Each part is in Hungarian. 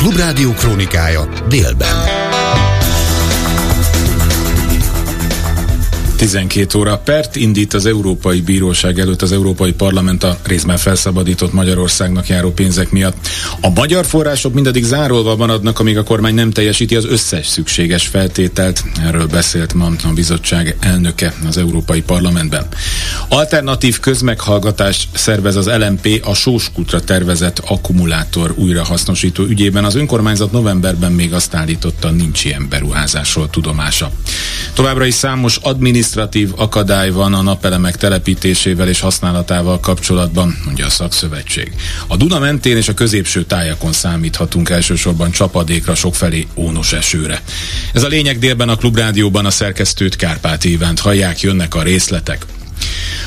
Klubrádió krónikája délben. 12 óra pert indít az Európai Bíróság előtt az Európai Parlament a részben felszabadított Magyarországnak járó pénzek miatt. A magyar források mindaddig zárolva maradnak, amíg a kormány nem teljesíti az összes szükséges feltételt. Erről beszélt ma a bizottság elnöke az Európai Parlamentben. Alternatív közmeghallgatást szervez az LMP a Sóskutra tervezett akkumulátor újrahasznosító ügyében. Az önkormányzat novemberben még azt állította, nincs ilyen beruházásról tudomása. Továbbra is számos adminisztráció adminisztratív akadály van a napelemek telepítésével és használatával kapcsolatban, mondja a szakszövetség. A Duna mentén és a középső tájakon számíthatunk elsősorban csapadékra, sokfelé ónos esőre. Ez a lényeg délben a Klubrádióban a szerkesztőt Kárpát Ivánt hallják, jönnek a részletek.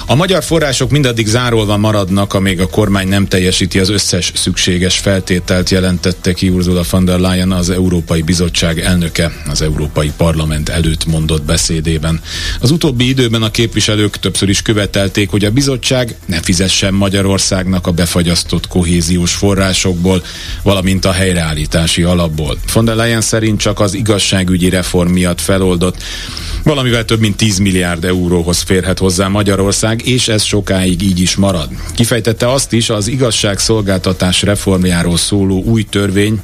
A magyar források mindaddig zárolva maradnak, amíg a kormány nem teljesíti az összes szükséges feltételt, jelentette ki Ursula von der Leyen az Európai Bizottság elnöke az Európai Parlament előtt mondott beszédében. Az utóbbi időben a képviselők többször is követelték, hogy a bizottság ne fizessen Magyarországnak a befagyasztott kohéziós forrásokból, valamint a helyreállítási alapból. Von der Leyen szerint csak az igazságügyi reform miatt feloldott Valamivel több mint 10 milliárd euróhoz férhet hozzá Magyarország, és ez sokáig így is marad. Kifejtette azt is, az igazságszolgáltatás reformjáról szóló új törvény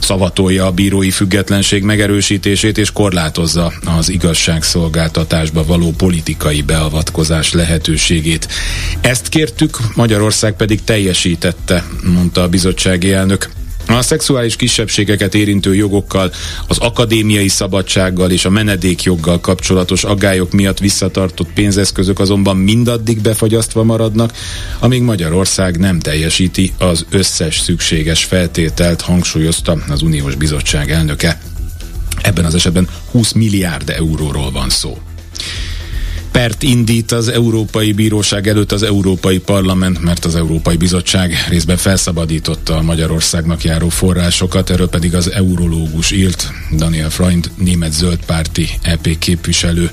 szavatolja a bírói függetlenség megerősítését és korlátozza az igazságszolgáltatásba való politikai beavatkozás lehetőségét. Ezt kértük, Magyarország pedig teljesítette, mondta a bizottsági elnök. A szexuális kisebbségeket érintő jogokkal, az akadémiai szabadsággal és a menedékjoggal kapcsolatos aggályok miatt visszatartott pénzeszközök azonban mindaddig befagyasztva maradnak, amíg Magyarország nem teljesíti az összes szükséges feltételt, hangsúlyozta az Uniós Bizottság elnöke. Ebben az esetben 20 milliárd euróról van szó pert indít az Európai Bíróság előtt az Európai Parlament, mert az Európai Bizottság részben felszabadította a Magyarországnak járó forrásokat, erről pedig az eurológus írt, Daniel Freund, német zöldpárti EP képviselő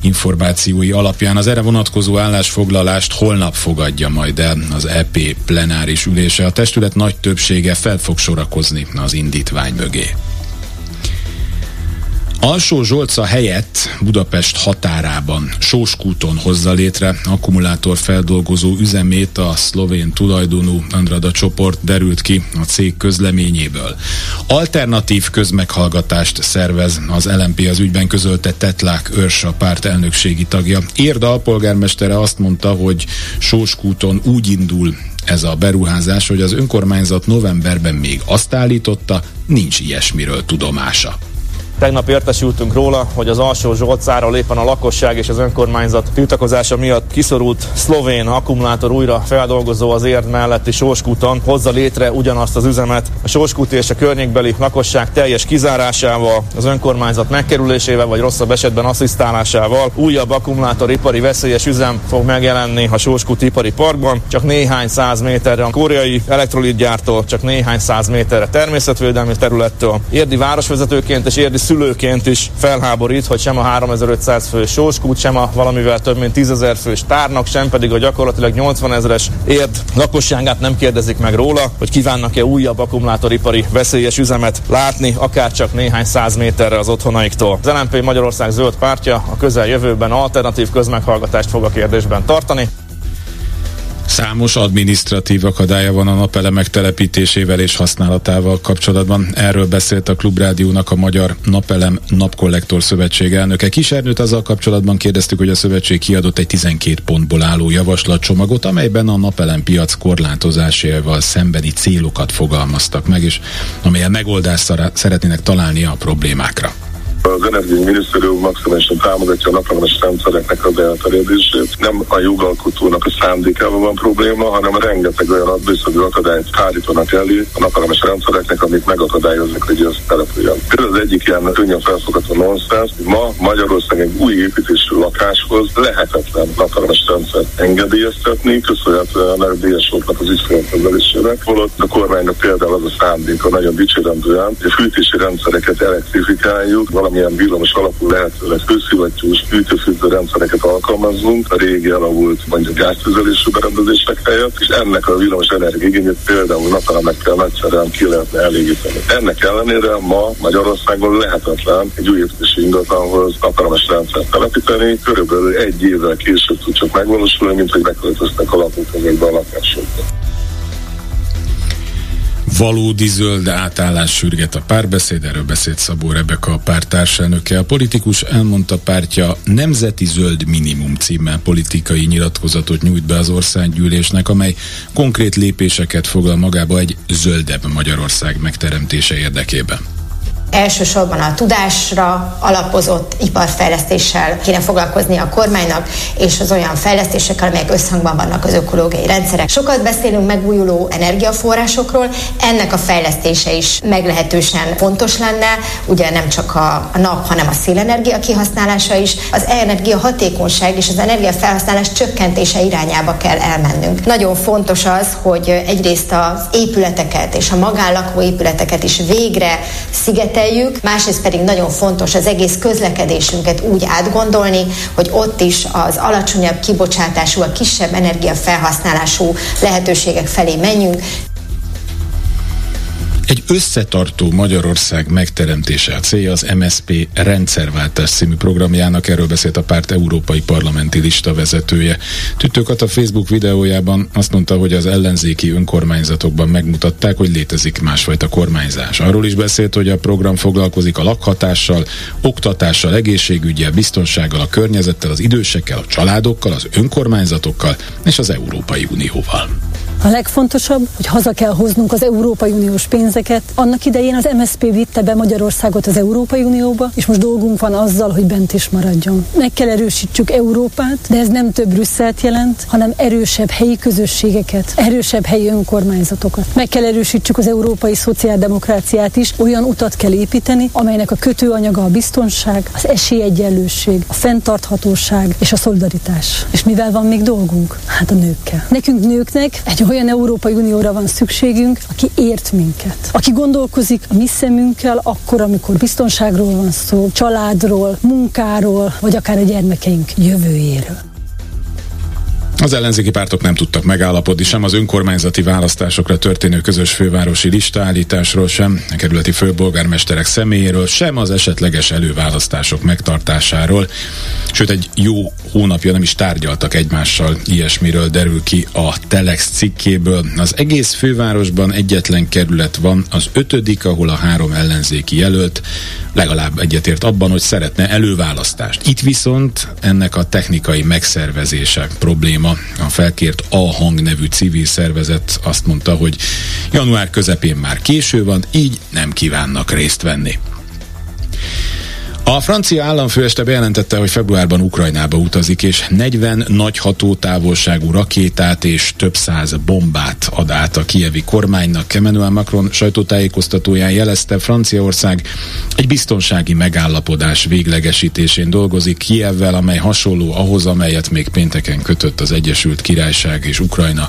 információi alapján az erre vonatkozó állásfoglalást holnap fogadja majd el az EP plenáris ülése. A testület nagy többsége fel fog sorakozni az indítvány mögé. Alsó Zsolca helyett Budapest határában Sóskúton hozza létre akkumulátor feldolgozó üzemét a szlovén tulajdonú Andrada csoport derült ki a cég közleményéből. Alternatív közmeghallgatást szervez az LMP az ügyben közölte Tetlák Őrs a párt elnökségi tagja. Érda alpolgármestere azt mondta, hogy Sóskúton úgy indul ez a beruházás, hogy az önkormányzat novemberben még azt állította, nincs ilyesmiről tudomása. Tegnap értesültünk róla, hogy az alsó Zsolcára éppen a lakosság és az önkormányzat tiltakozása miatt kiszorult szlovén akkumulátor újra feldolgozó az érd melletti Sorskúton hozza létre ugyanazt az üzemet. A Sorskút és a környékbeli lakosság teljes kizárásával, az önkormányzat megkerülésével vagy rosszabb esetben asszisztálásával újabb akkumulátoripari veszélyes üzem fog megjelenni a Sorskút ipari parkban, csak néhány száz méterre a koreai elektrolitgyártól, csak néhány száz méterre természetvédelmi területtől. Érdi városvezetőként és érdi szülőként is felháborít, hogy sem a 3500 fős sóskút, sem a valamivel több mint 10 ezer fős tárnak, sem pedig a gyakorlatilag 80 ezeres érd lakosságát nem kérdezik meg róla, hogy kívánnak-e újabb akkumulátoripari veszélyes üzemet látni, akár csak néhány száz méterre az otthonaiktól. Az LNP Magyarország zöld pártja a közeljövőben alternatív közmeghallgatást fog a kérdésben tartani. Számos adminisztratív akadálya van a napelemek telepítésével és használatával kapcsolatban. Erről beszélt a Klubrádiónak a Magyar Napelem Napkollektor Szövetség elnöke. Kisernőt azzal kapcsolatban kérdeztük, hogy a szövetség kiadott egy 12 pontból álló javaslatcsomagot, amelyben a napelem piac korlátozásával szembeni célokat fogalmaztak meg, és amelyen megoldást szeretnének találni a problémákra. Az energiaminisztérium maximálisan támogatja a napelemes rendszereknek az elterjedését. Nem a jogalkotónak a szándékával van probléma, hanem rengeteg olyan adminisztratív akadályt hárítanak elé a napelemes rendszereknek, amik megakadályozzák, hogy ez települjön. Ez az egyik ilyen könnyen felfogható nonsens. Ma Magyarország egy új építésről lakáshoz lehetetlen napelemes rendszert engedélyeztetni, köszönhetően a DSO-knak az ügyfélkezelésére. Holott a kormánynak például az a szándéka nagyon dicsérendően, hogy a fűtési rendszereket elektrifikáljuk, valamilyen villamos alapú lehetőleg hőszivattyús fűtőfűtő rendszereket alkalmazzunk, a régi elavult mondjuk gáztüzelésű berendezések helyett, és ennek a villamos energiigényét például napelemekkel nagyszerűen ki lehetne elégíteni. Ennek ellenére ma Magyarországon lehetetlen egy új építési ingatlanhoz napelemes rendszert telepíteni, körülbelül egy évvel később tud csak megvalósulni, mint hogy megköltöztek a lakók a lakásokba. Valódi zöld átállás sürget a párbeszéd, erről beszélt Szabó Rebeka a párt társelnöke. A politikus elmondta pártja Nemzeti Zöld Minimum címmel politikai nyilatkozatot nyújt be az országgyűlésnek, amely konkrét lépéseket foglal magába egy zöldebb Magyarország megteremtése érdekében elsősorban a tudásra alapozott iparfejlesztéssel kéne foglalkozni a kormánynak, és az olyan fejlesztésekkel, amelyek összhangban vannak az ökológiai rendszerek. Sokat beszélünk megújuló energiaforrásokról, ennek a fejlesztése is meglehetősen fontos lenne, ugye nem csak a, a nap, hanem a szélenergia kihasználása is. Az energia hatékonyság és az energia felhasználás csökkentése irányába kell elmennünk. Nagyon fontos az, hogy egyrészt az épületeket és a magánlakó épületeket is végre szigetel követeljük, másrészt pedig nagyon fontos az egész közlekedésünket úgy átgondolni, hogy ott is az alacsonyabb kibocsátású, a kisebb energiafelhasználású lehetőségek felé menjünk. Egy összetartó Magyarország megteremtése a célja az MSP rendszerváltás című programjának, erről beszélt a párt európai parlamenti lista vezetője. Tüttőkat a Facebook videójában azt mondta, hogy az ellenzéki önkormányzatokban megmutatták, hogy létezik másfajta kormányzás. Arról is beszélt, hogy a program foglalkozik a lakhatással, oktatással, egészségügyel, biztonsággal, a környezettel, az idősekkel, a családokkal, az önkormányzatokkal és az Európai Unióval. A legfontosabb, hogy haza kell hoznunk az Európai Uniós pénzeket. Annak idején az MSZP vitte be Magyarországot az Európai Unióba, és most dolgunk van azzal, hogy bent is maradjon. Meg kell erősítsük Európát, de ez nem több Brüsszelt jelent, hanem erősebb helyi közösségeket, erősebb helyi önkormányzatokat. Meg kell erősítsük az európai szociáldemokráciát is, olyan utat kell építeni, amelynek a kötőanyaga a biztonság, az esélyegyenlőség, a fenntarthatóság és a szolidaritás. És mivel van még dolgunk? Hát a nőkkel. Nekünk nőknek egy olyan Európai Unióra van szükségünk, aki ért minket. Aki gondolkozik a mi szemünkkel akkor, amikor biztonságról van szó, családról, munkáról, vagy akár a gyermekeink jövőjéről. Az ellenzéki pártok nem tudtak megállapodni sem az önkormányzati választásokra történő közös fővárosi listaállításról, sem a kerületi főbolgármesterek személyéről, sem az esetleges előválasztások megtartásáról. Sőt, egy jó hónapja nem is tárgyaltak egymással, ilyesmiről derül ki a Telex cikkéből. Az egész fővárosban egyetlen kerület van, az ötödik, ahol a három ellenzéki jelölt legalább egyetért abban, hogy szeretne előválasztást. Itt viszont ennek a technikai megszervezése probléma a felkért A Hang nevű civil szervezet azt mondta, hogy január közepén már késő van, így nem kívánnak részt venni. A francia államfő este bejelentette, hogy februárban Ukrajnába utazik, és 40 nagy hatótávolságú rakétát és több száz bombát ad át a kievi kormánynak. Emmanuel Macron sajtótájékoztatóján jelezte, Franciaország egy biztonsági megállapodás véglegesítésén dolgozik Kievvel, amely hasonló ahhoz, amelyet még pénteken kötött az Egyesült Királyság és Ukrajna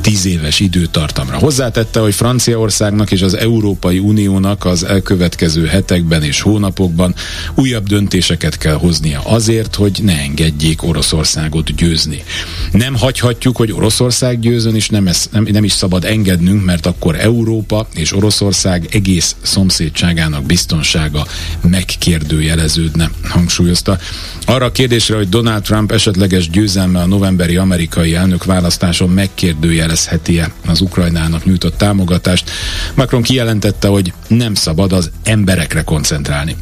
tíz éves időtartamra. Hozzátette, hogy Franciaországnak és az Európai Uniónak az elkövetkező hetekben és hónapokban újabb döntéseket kell hoznia azért, hogy ne engedjék Oroszországot győzni. Nem hagyhatjuk, hogy Oroszország győzön, és nem, ez, nem, nem is szabad engednünk, mert akkor Európa és Oroszország egész szomszédságának biztonsága megkérdőjeleződne, hangsúlyozta. Arra a kérdésre, hogy Donald Trump esetleges győzelme a novemberi amerikai elnökválasztáson megkérdőjelezheti-e az Ukrajnának nyújtott támogatást, Macron kijelentette, hogy nem szabad az emberekre koncentrálni.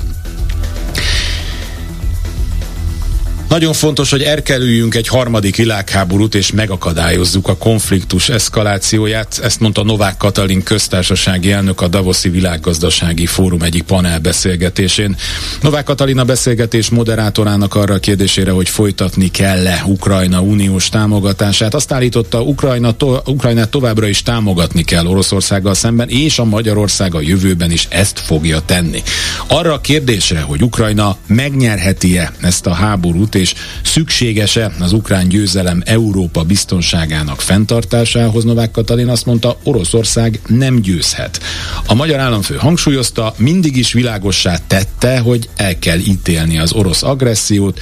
Nagyon fontos, hogy erkelüljünk egy harmadik világháborút és megakadályozzuk a konfliktus eszkalációját. Ezt mondta Novák Katalin köztársasági elnök a Davoszi Világgazdasági Fórum egyik panelbeszélgetésén. Novák Katalin a beszélgetés moderátorának arra a kérdésére, hogy folytatni kell-e Ukrajna uniós támogatását. Azt állította, Ukrajna to- Ukrajnát továbbra is támogatni kell Oroszországgal szemben, és a Magyarország a jövőben is ezt fogja tenni. Arra a kérdésre, hogy Ukrajna megnyerheti-e ezt a háborút, és szükséges-e az ukrán győzelem Európa biztonságának fenntartásához Novák Katalin azt mondta, Oroszország nem győzhet. A magyar államfő hangsúlyozta, mindig is világossá tette, hogy el kell ítélni az orosz agressziót,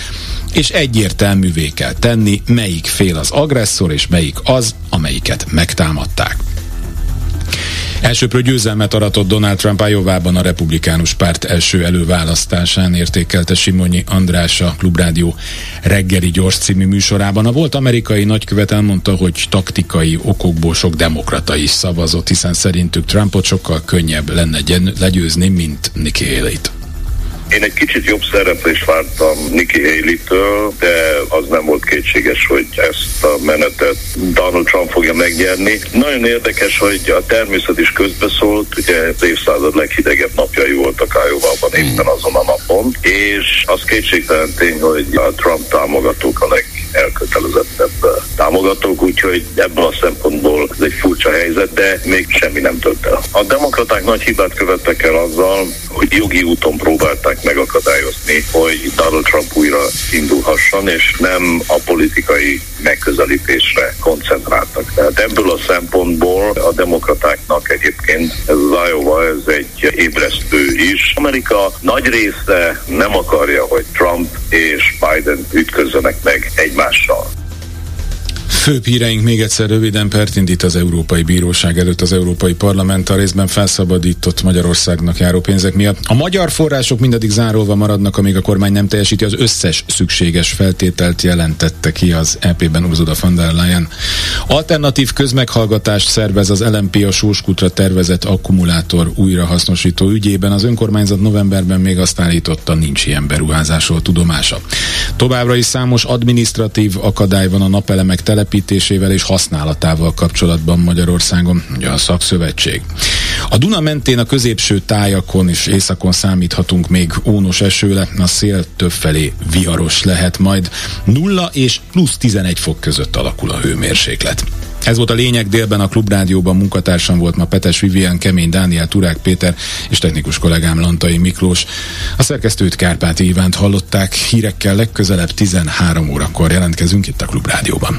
és egyértelművé kell tenni, melyik fél az agresszor, és melyik az, amelyiket megtámadták. Elsőprő győzelmet aratott Donald Trump Iowa-ban a republikánus párt első előválasztásán értékelte Simonyi András a Klubrádió reggeli gyors című műsorában. A volt amerikai nagykövet elmondta, hogy taktikai okokból sok demokrata is szavazott, hiszen szerintük Trumpot sokkal könnyebb lenne legyőzni, mint Nikki Haley-t. Én egy kicsit jobb szereplést vártam Nikki Haley-től, de az nem volt kétséges, hogy ezt a menetet Donald Trump fogja megnyerni. Nagyon érdekes, hogy a természet is közbeszólt, ugye az évszázad leghidegebb napjai voltak Iowa-ban éppen azon a napon, és az kétségtelen tény, hogy a Trump támogatók a leg elkötelezettebb támogatók, úgyhogy ebből a szempontból ez egy furcsa helyzet, de még semmi nem tölt el. A demokraták nagy hibát követtek el azzal, hogy jogi úton próbálták megakadályozni, hogy Donald Trump újra indulhasson, és nem a politikai megközelítésre koncentráltak. Tehát ebből a szempontból a demokratáknak egyébként ez az Iowa, ez egy ébresztő is. Amerika nagy része nem akarja, hogy Trump és Biden ütközzenek meg egymással. Főbb híreink még egyszer röviden pert indít az Európai Bíróság előtt az Európai Parlament a részben felszabadított Magyarországnak járó pénzek miatt. A magyar források mindaddig zárolva maradnak, amíg a kormány nem teljesíti az összes szükséges feltételt jelentette ki az EP-ben Ursula von der Leyen. Alternatív közmeghallgatást szervez az LMP a Sóskutra tervezett akkumulátor újrahasznosító ügyében. Az önkormányzat novemberben még azt állította, nincs ilyen beruházásról tudomása. Továbbra is számos administratív akadály van a napelemek telepítésével építésével és használatával kapcsolatban Magyarországon, ugye a szakszövetség. A Duna mentén a középső tájakon és északon számíthatunk még ónos esőle, a szél többfelé viharos lehet majd. 0 és plusz 11 fok között alakul a hőmérséklet. Ez volt a lényeg délben a Klubrádióban munkatársam volt ma Petes Vivien, Kemény Dániel, Turák Péter és technikus kollégám Lantai Miklós. A szerkesztőt Kárpáti Ivánt hallották, hírekkel legközelebb 13 órakor jelentkezünk itt a Klubrádióban.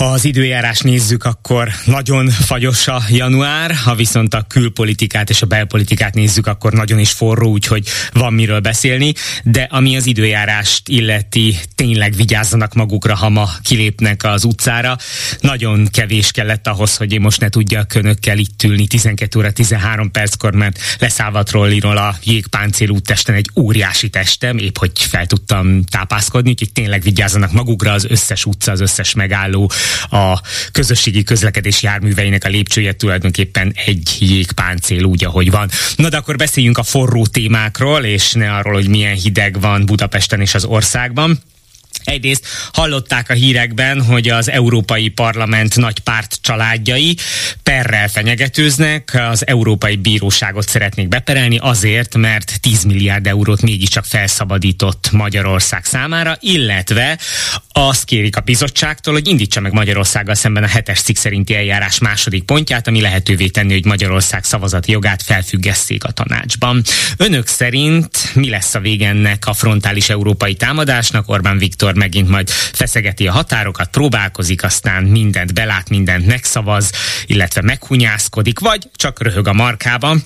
Ha az időjárás nézzük, akkor nagyon fagyos a január, ha viszont a külpolitikát és a belpolitikát nézzük, akkor nagyon is forró, úgyhogy van miről beszélni, de ami az időjárást illeti, tényleg vigyázzanak magukra, ha ma kilépnek az utcára. Nagyon kevés kellett ahhoz, hogy én most ne tudjak önökkel itt ülni 12 óra 13 perckor, mert leszállva trolliról a jégpáncél úttesten egy óriási testem, épp hogy fel tudtam tápászkodni, úgyhogy tényleg vigyázzanak magukra az összes utca, az összes megálló, a közösségi közlekedés járműveinek a lépcsője tulajdonképpen egy jégpáncél úgy, ahogy van. Na de akkor beszéljünk a forró témákról, és ne arról, hogy milyen hideg van Budapesten és az országban. Egyrészt hallották a hírekben, hogy az Európai Parlament nagy párt családjai perrel fenyegetőznek, az Európai Bíróságot szeretnék beperelni azért, mert 10 milliárd eurót mégiscsak felszabadított Magyarország számára, illetve azt kérik a bizottságtól, hogy indítsa meg Magyarországgal szemben a hetes cikk szerinti eljárás második pontját, ami lehetővé tenni, hogy Magyarország szavazati jogát felfüggesszék a tanácsban. Önök szerint mi lesz a vége ennek a frontális európai támadásnak? Orbán Viktor megint majd feszegeti a határokat, próbálkozik, aztán mindent belát, mindent megszavaz, illetve meghunyászkodik, vagy csak röhög a markában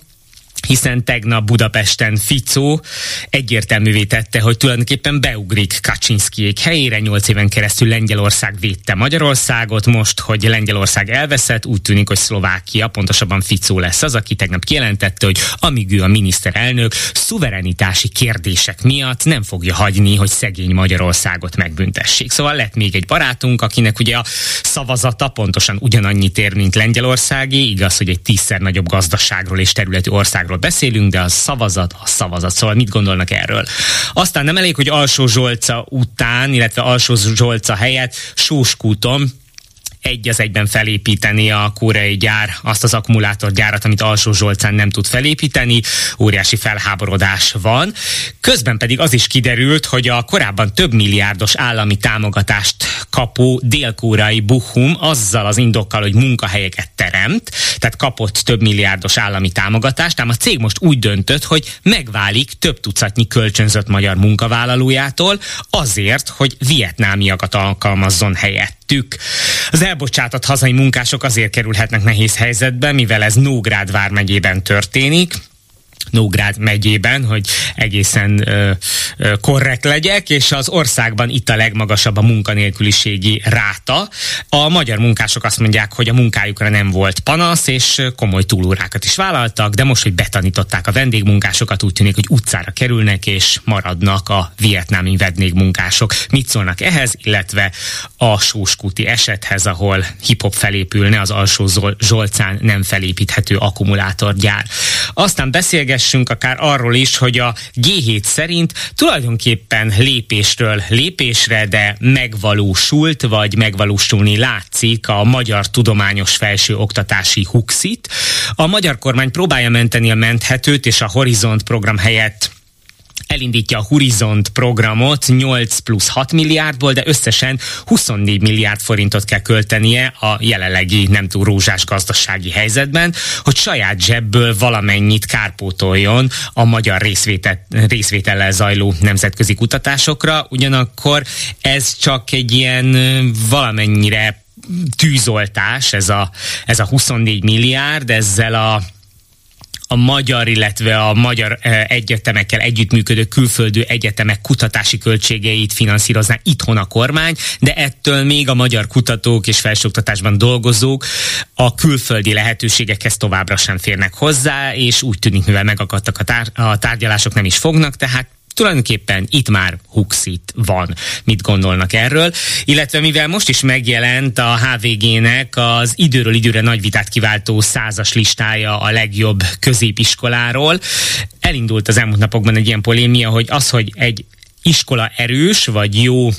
hiszen tegnap Budapesten Ficó egyértelművé tette, hogy tulajdonképpen beugrik Kaczynszkijék helyére. Nyolc éven keresztül Lengyelország védte Magyarországot, most, hogy Lengyelország elveszett, úgy tűnik, hogy Szlovákia, pontosabban Ficó lesz az, aki tegnap kijelentette, hogy amíg ő a miniszterelnök szuverenitási kérdések miatt nem fogja hagyni, hogy szegény Magyarországot megbüntessék. Szóval lett még egy barátunk, akinek ugye a szavazata pontosan ugyanannyit ér, mint Lengyelországi, igaz, hogy egy tízszer nagyobb gazdaságról és területi országról munkásságról beszélünk, de a szavazat a szavazat. Szóval mit gondolnak erről? Aztán nem elég, hogy Alsó Zsolca után, illetve Alsó Zsolca helyett Sóskúton egy az egyben felépíteni a koreai gyár, azt az akkumulátorgyárat, amit Alsó Zsolcán nem tud felépíteni, óriási felháborodás van. Közben pedig az is kiderült, hogy a korábban több milliárdos állami támogatást kapó dél-koreai Buhum azzal az indokkal, hogy munkahelyeket teremt, tehát kapott több milliárdos állami támogatást, ám a cég most úgy döntött, hogy megválik több tucatnyi kölcsönzött magyar munkavállalójától azért, hogy vietnámiakat alkalmazzon helyettük. Az elbocsátott hazai munkások azért kerülhetnek nehéz helyzetbe, mivel ez Nógrád vármegyében történik, Nógrád megyében, hogy egészen ö, ö, korrekt legyek, és az országban itt a legmagasabb a munkanélküliségi ráta. A magyar munkások azt mondják, hogy a munkájukra nem volt panasz, és komoly túlórákat is vállaltak, de most, hogy betanították a vendégmunkásokat, úgy tűnik, hogy utcára kerülnek, és maradnak a vietnámi vendégmunkások. Mit szólnak ehhez, illetve a sóskuti esethez, ahol hip-hop felépülne az alsó Zsolcán nem felépíthető akkumulátorgyár. Aztán beszélgess beszélgessünk akár arról is, hogy a G7 szerint tulajdonképpen lépésről lépésre, de megvalósult, vagy megvalósulni látszik a Magyar Tudományos Felső Oktatási Huxit. A magyar kormány próbálja menteni a menthetőt, és a Horizont program helyett elindítja a Horizont programot 8 plusz 6 milliárdból, de összesen 24 milliárd forintot kell költenie a jelenlegi nem túl rózsás gazdasági helyzetben, hogy saját zsebből valamennyit kárpótoljon a magyar részvétel, részvétellel zajló nemzetközi kutatásokra. Ugyanakkor ez csak egy ilyen valamennyire tűzoltás, ez a, ez a 24 milliárd, ezzel a a magyar, illetve a magyar egyetemekkel együttműködő külföldű egyetemek kutatási költségeit finanszírozná itthon a kormány, de ettől még a magyar kutatók és felsőoktatásban dolgozók a külföldi lehetőségekhez továbbra sem férnek hozzá, és úgy tűnik, mivel megakadtak a, tár- a tárgyalások, nem is fognak, tehát tulajdonképpen itt már Huxit van. Mit gondolnak erről? Illetve mivel most is megjelent a HVG-nek az időről időre nagy vitát kiváltó százas listája a legjobb középiskoláról, elindult az elmúlt napokban egy ilyen polémia, hogy az, hogy egy iskola erős vagy jó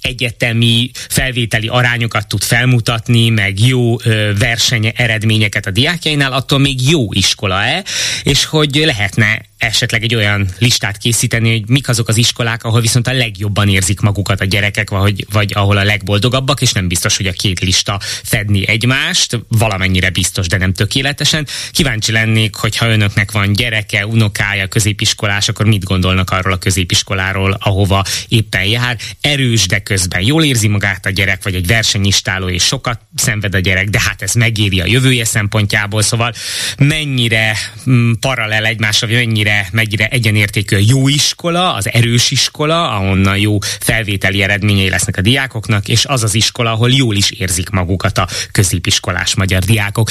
egyetemi felvételi arányokat tud felmutatni, meg jó ö, verseny eredményeket a diákjainál, attól még jó iskola-e, és hogy lehetne esetleg egy olyan listát készíteni, hogy mik azok az iskolák, ahol viszont a legjobban érzik magukat a gyerekek, vagy, vagy ahol a legboldogabbak, és nem biztos, hogy a két lista fedni egymást, valamennyire biztos, de nem tökéletesen. Kíváncsi lennék, hogyha önöknek van gyereke, unokája, középiskolás, akkor mit gondolnak arról a középiskoláról, ahova éppen jár. Erős, de közben jól érzi magát a gyerek, vagy egy versenyistáló, és sokat szenved a gyerek, de hát ez megéri a jövője szempontjából, szóval mennyire mm, paralel egymásra, mennyire mennyire, mennyire egyenértékű a jó iskola, az erős iskola, ahonnan jó felvételi eredményei lesznek a diákoknak, és az az iskola, ahol jól is érzik magukat a középiskolás magyar diákok.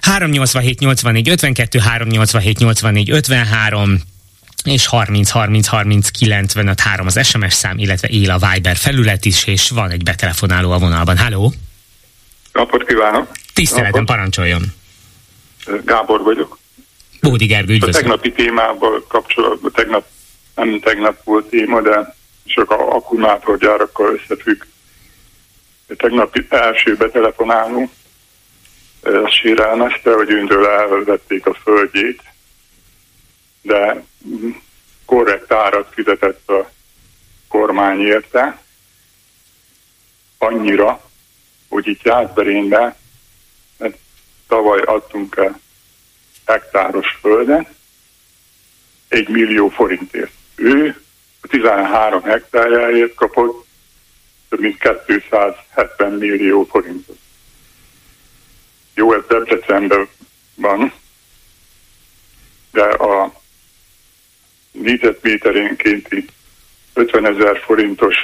387 84 52, 387 84 53, és 30 30 30 95 3 az SMS szám, illetve él a Viber felület is, és van egy betelefonáló a vonalban. Halló! Napot kívánok! Tiszteletem, parancsoljon! Gábor vagyok. Bódi Gergő, A tegnapi témával kapcsolatban, tegnap, nem tegnap volt téma, de csak a akkumulátorgyárakkal összefügg. A tegnapi első betelefonáló sérelmezte, hogy őntől elvették a földjét, de korrekt árat fizetett a kormány érte, annyira, hogy itt Jászberényben, mert tavaly adtunk el hektáros földet egy millió forintért. Ő a 13 hektárjáért kapott több mint 270 millió forintot. Jó, ez Debrecenben van, de a négyzetméterénkénti 50 ezer forintos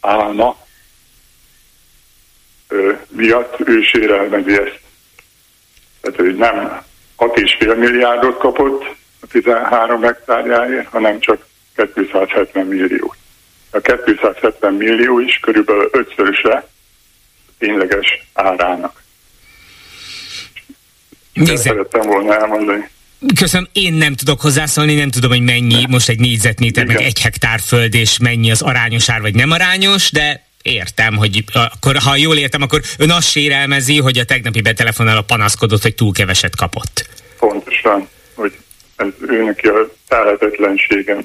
állna miatt ő sérelmezi ezt. Tehát, hogy nem 6,5 milliárdot kapott a 13 hektárjáért, hanem csak 270 millió. A 270 millió is körülbelül ötszöröse tényleges árának. Nézze. Szerettem volna elmondani. Köszönöm, én nem tudok hozzászólni, nem tudom, hogy mennyi most egy négyzetméter, meg egy hektár föld, és mennyi az arányos ár, vagy nem arányos, de értem, hogy akkor, ha jól értem, akkor ön azt sérelmezi, hogy a tegnapi a panaszkodott, hogy túl keveset kapott. Pontosan, hogy ez őnek a telhetetlensége.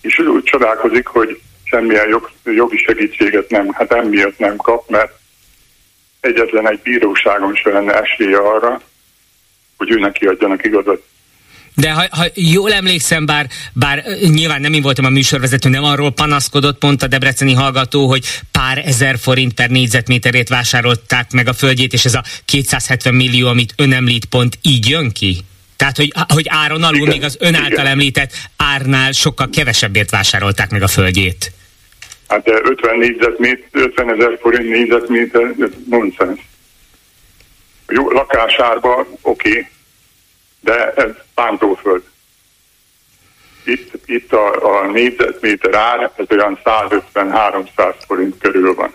És úgy csodálkozik, hogy semmilyen jog, jogi segítséget nem, hát emiatt nem kap, mert egyetlen egy bíróságon sem lenne esélye arra, hogy őnek kiadjanak igazat. De ha, ha jól emlékszem, bár, bár nyilván nem én voltam a műsorvezető, nem arról panaszkodott pont a debreceni hallgató, hogy pár ezer forint per négyzetméterét vásárolták meg a földjét, és ez a 270 millió, amit ön említ, pont így jön ki? Tehát, hogy, hogy áron alul igen, még az ön által igen. említett árnál sokkal kevesebbért vásárolták meg a földjét. Hát de 50 négyzetméter, 50 ezer forint négyzetméter, nonsens. Jó, lakásárba oké, okay, de ez bántóföld. Itt, itt a, a négyzetméter ár, ez olyan 150-300 forint körül van.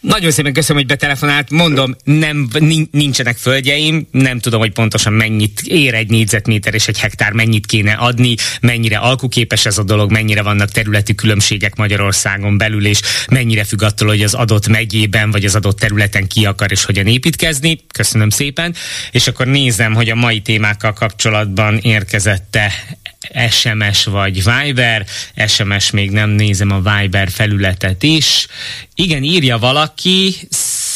Nagyon szépen köszönöm, hogy betelefonált. Mondom, nem, nincsenek földjeim, nem tudom, hogy pontosan mennyit ér egy négyzetméter és egy hektár, mennyit kéne adni, mennyire alkuképes ez a dolog, mennyire vannak területi különbségek Magyarországon belül, és mennyire függ attól, hogy az adott megyében vagy az adott területen ki akar és hogyan építkezni. Köszönöm szépen. És akkor nézem, hogy a mai témákkal kapcsolatban érkezette SMS vagy Viber. SMS még nem nézem a Viber felületet is. Igen, írja valaki,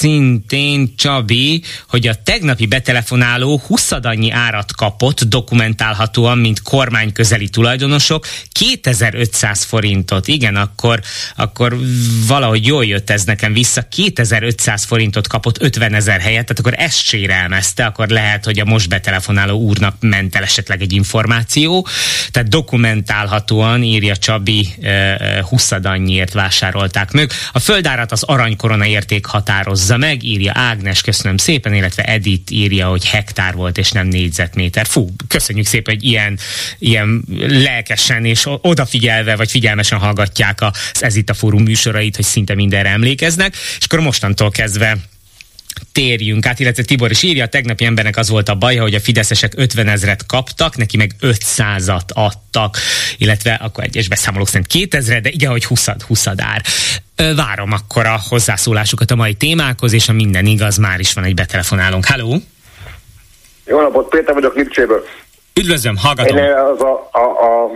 szintén Csabi, hogy a tegnapi betelefonáló 20 annyi árat kapott dokumentálhatóan, mint kormány közeli tulajdonosok, 2500 forintot. Igen, akkor, akkor valahogy jól jött ez nekem vissza. 2500 forintot kapott 50 ezer helyet, tehát akkor ezt sérelmezte, akkor lehet, hogy a most betelefonáló úrnak ment el esetleg egy információ. Tehát dokumentálhatóan írja Csabi, 20 annyiért vásárolták meg. A földárat az aranykorona érték határozza hozza meg, írja Ágnes, köszönöm szépen, illetve Edith írja, hogy hektár volt és nem négyzetméter. Fú, köszönjük szépen, hogy ilyen, ilyen lelkesen és odafigyelve vagy figyelmesen hallgatják az Ez itt a fórum műsorait, hogy szinte mindenre emlékeznek, és akkor mostantól kezdve térjünk át, illetve Tibor is írja, a tegnapi embernek az volt a baj, hogy a fideszesek 50 ezret kaptak, neki meg 500-at adtak, illetve akkor egyes beszámolók szerint 2000, de igen, hogy 20 20 ár. Várom akkor a hozzászólásukat a mai témákhoz, és a minden igaz, már is van egy betelefonálónk. Halló! Jó napot, Péter vagyok Lipcséből. Üdvözlöm, hallgatom. Én az a, a, a,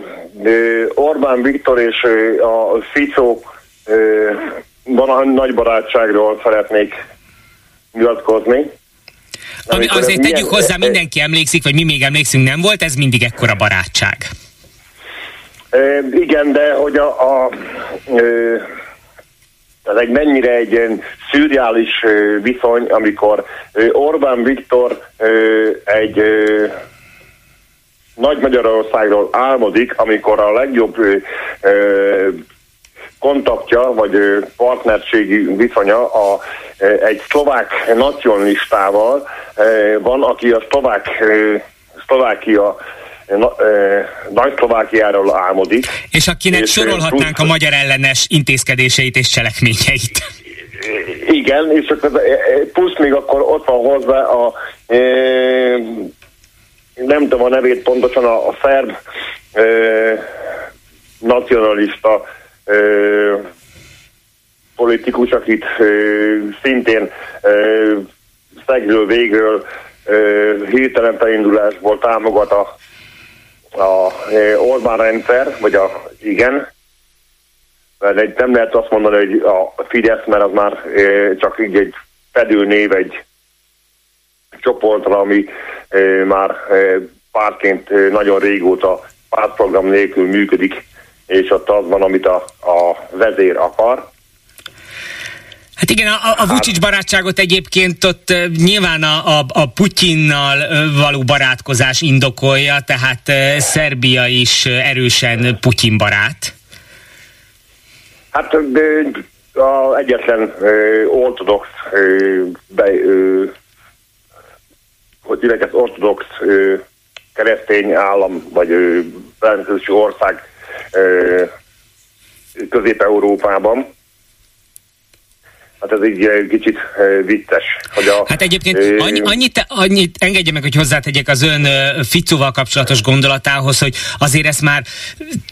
Orbán Viktor és a Fico van nagy barátságról szeretnék nyilatkozni. Ami, azért tegyük milyen, hozzá, mindenki emlékszik, vagy mi még emlékszünk, nem volt ez mindig ekkora barátság? Igen, de hogy a, a ez egy mennyire egy ilyen szürreális viszony, amikor Orbán Viktor egy nagy Magyarországról álmodik, amikor a legjobb kontaktja, vagy partnerségi viszonya a, egy szlovák nacionalistával van, aki a szlovák, szlovákia Na, nagy Szlovákiáról álmodik. És akinek és sorolhatnánk plusz, a magyar ellenes intézkedéseit és cselekményeit. Igen, és plusz még akkor ott van hozzá a e, nem tudom a nevét pontosan, a, a szerb e, nacionalista ö, politikus, akit ö, szintén ö, szegről végről ö, hirtelen felindulásból támogat a, a Orbán rendszer, vagy a igen, mert nem lehet azt mondani, hogy a Fidesz, mert az már ö, csak így egy fedőnév, egy csoportra, ami ö, már ö, pártként nagyon régóta pártprogram nélkül működik és ott az van, amit a, a vezér akar. Hát igen, a, a Vucic barátságot egyébként ott nyilván a, a, a Putyinnal való barátkozás indokolja, tehát Szerbia is erősen Putyin barát. Hát a egyetlen ortodox, be, hogy direkt ez ortodox keresztény állam, vagy ö, ország Közép-Európában. Hát ez így egy kicsit vicces. Hogy a, hát egyébként annyi, annyit, annyit engedje meg, hogy hozzátegyek az ön Ficóval kapcsolatos gondolatához, hogy azért ezt már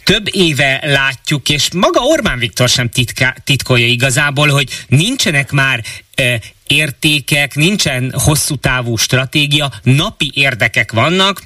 több éve látjuk, és maga Orbán Viktor sem titka, titkolja igazából, hogy nincsenek már értékek, nincsen hosszú távú stratégia, napi érdekek vannak,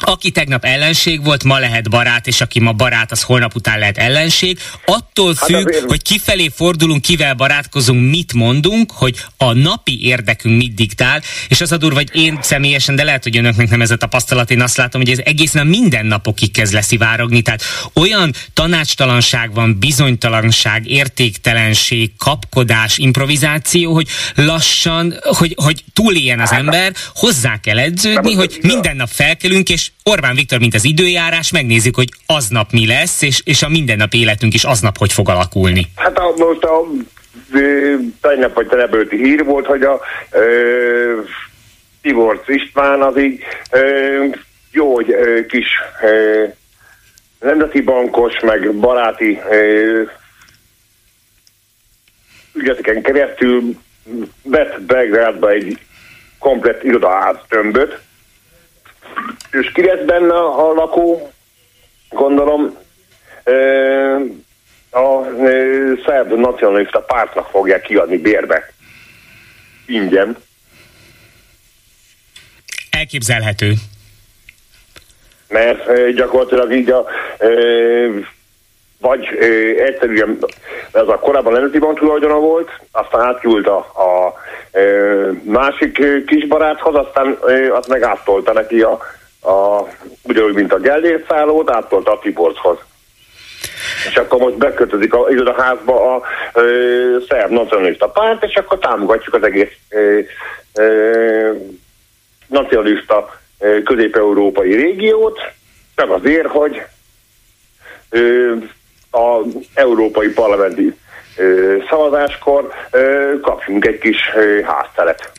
aki tegnap ellenség volt, ma lehet barát, és aki ma barát, az holnap után lehet ellenség. Attól hát függ, hát hogy kifelé fordulunk, kivel barátkozunk, mit mondunk, hogy a napi érdekünk mit diktál, és az a durva, vagy én személyesen, de lehet, hogy önöknek nem ez a tapasztalat, én azt látom, hogy ez egészen minden napokig kezd leszivárogni, tehát olyan tanácstalanság van, bizonytalanság, értéktelenség, kapkodás, improvizáció, hogy lassan, hogy, hogy túléljen az hát ember, hozzá kell edződni, hogy minden nap felkelünk, és Orbán Viktor, mint az időjárás, megnézzük, hogy aznap mi lesz, és, és a mindennapi életünk is aznap hogy fog alakulni. Hát a, most a tegnap vagy tegnap hír volt, hogy a ö, Tiborc István az így ö, jó, hogy ö, kis ö, nemzeti bankos, meg baráti ö, ügyeteken keresztül vett Belgrádba egy komplet irodaház tömböt, és ki lesz benne a lakó, gondolom, a szerb nacionalista pártnak fogják kiadni bérbe. Ingyen. Elképzelhető. Mert gyakorlatilag így a vagy egyszerűen ez a korábban nemzeti bank tulajdona volt, aztán átjult a, a másik kisbaráthoz, aztán azt meg áttolta neki a, a ugyanúgy, mint a Gellért szállót, áttolta a Tiborchoz. És akkor most bekötözik a, a házba a ö, szerb nacionalista párt, és akkor támogatjuk az egész ö, ö, nacionalista közép-európai régiót, csak azért, hogy ö, az európai parlamenti szavazáskor kapjunk egy kis ö, háztelet.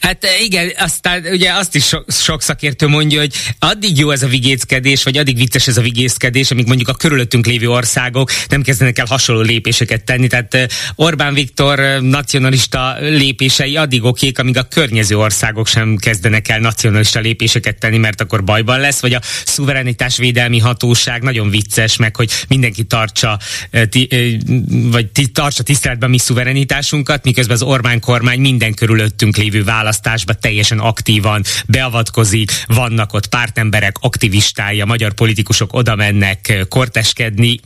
Hát eh, igen, aztán ugye azt is sok, sok szakértő mondja, hogy addig jó ez a vigéckedés, vagy addig vicces ez a vigészkedés, amíg mondjuk a körülöttünk lévő országok nem kezdenek el hasonló lépéseket tenni. Tehát eh, Orbán Viktor eh, nacionalista lépései addig okék, amíg a környező országok sem kezdenek el nacionalista lépéseket tenni, mert akkor bajban lesz, vagy a szuverenitás védelmi hatóság nagyon vicces, meg hogy mindenki tartsa, vagy tartsa tiszteletben mi szuverenitásunkat, miközben az Orbán kormány minden körülöttünk lévő választásba teljesen aktívan beavatkozik, vannak ott pártemberek, aktivistái, a magyar politikusok oda mennek korteskedni,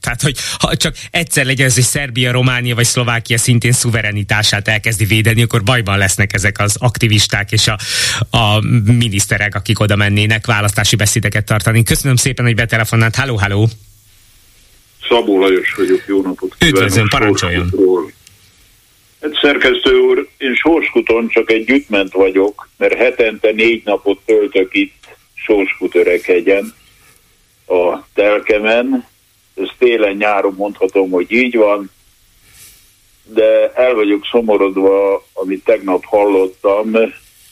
tehát hogy ha csak egyszer legyen ez, hogy Szerbia, Románia vagy Szlovákia szintén szuverenitását elkezdi védeni, akkor bajban lesznek ezek az aktivisták és a, a miniszterek, akik oda mennének választási beszédeket tartani. Köszönöm szépen, hogy betelefonált. Halló, halló! Szabó Lajos vagyok, jó napot kívánok! Üdvözlöm, parancsoljon! Hát szerkesztő úr, én Sorskuton csak egy ütment vagyok, mert hetente négy napot töltök itt Sorskut öreghegyen, a telkemen. Ez télen-nyáron mondhatom, hogy így van, de el vagyok szomorodva, amit tegnap hallottam,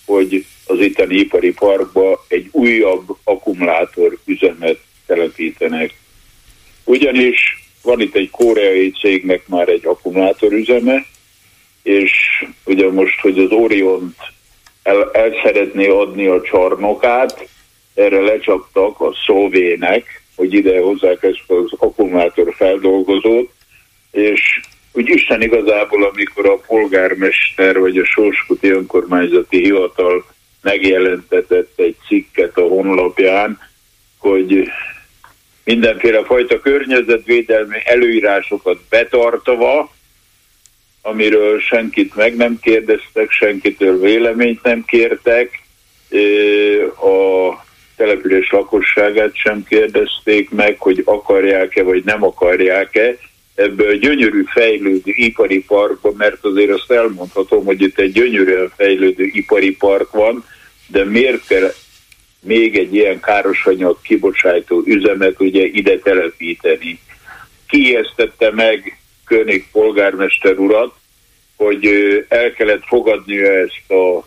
hogy az itteni ipari parkba egy újabb akkumulátor üzemet telepítenek. Ugyanis van itt egy koreai cégnek már egy akkumulátorüzeme, és ugye most, hogy az Oriont el, el szeretné adni a csarnokát, erre lecsaptak a szóvének, hogy ide hozzák ezt az akkumulátor feldolgozót, és úgy Isten igazából, amikor a polgármester vagy a Sorskuti önkormányzati hivatal megjelentetett egy cikket a honlapján, hogy mindenféle fajta környezetvédelmi előírásokat betartva, amiről senkit meg nem kérdeztek, senkitől véleményt nem kértek, a település lakosságát sem kérdezték meg, hogy akarják-e vagy nem akarják-e ebből gyönyörű fejlődő ipari parkban, mert azért azt elmondhatom, hogy itt egy gyönyörűen fejlődő ipari park van, de miért kell még egy ilyen károsanyag kibocsátó üzemet ugye ide telepíteni. Ki meg König polgármester urat, hogy el kellett fogadnia ezt a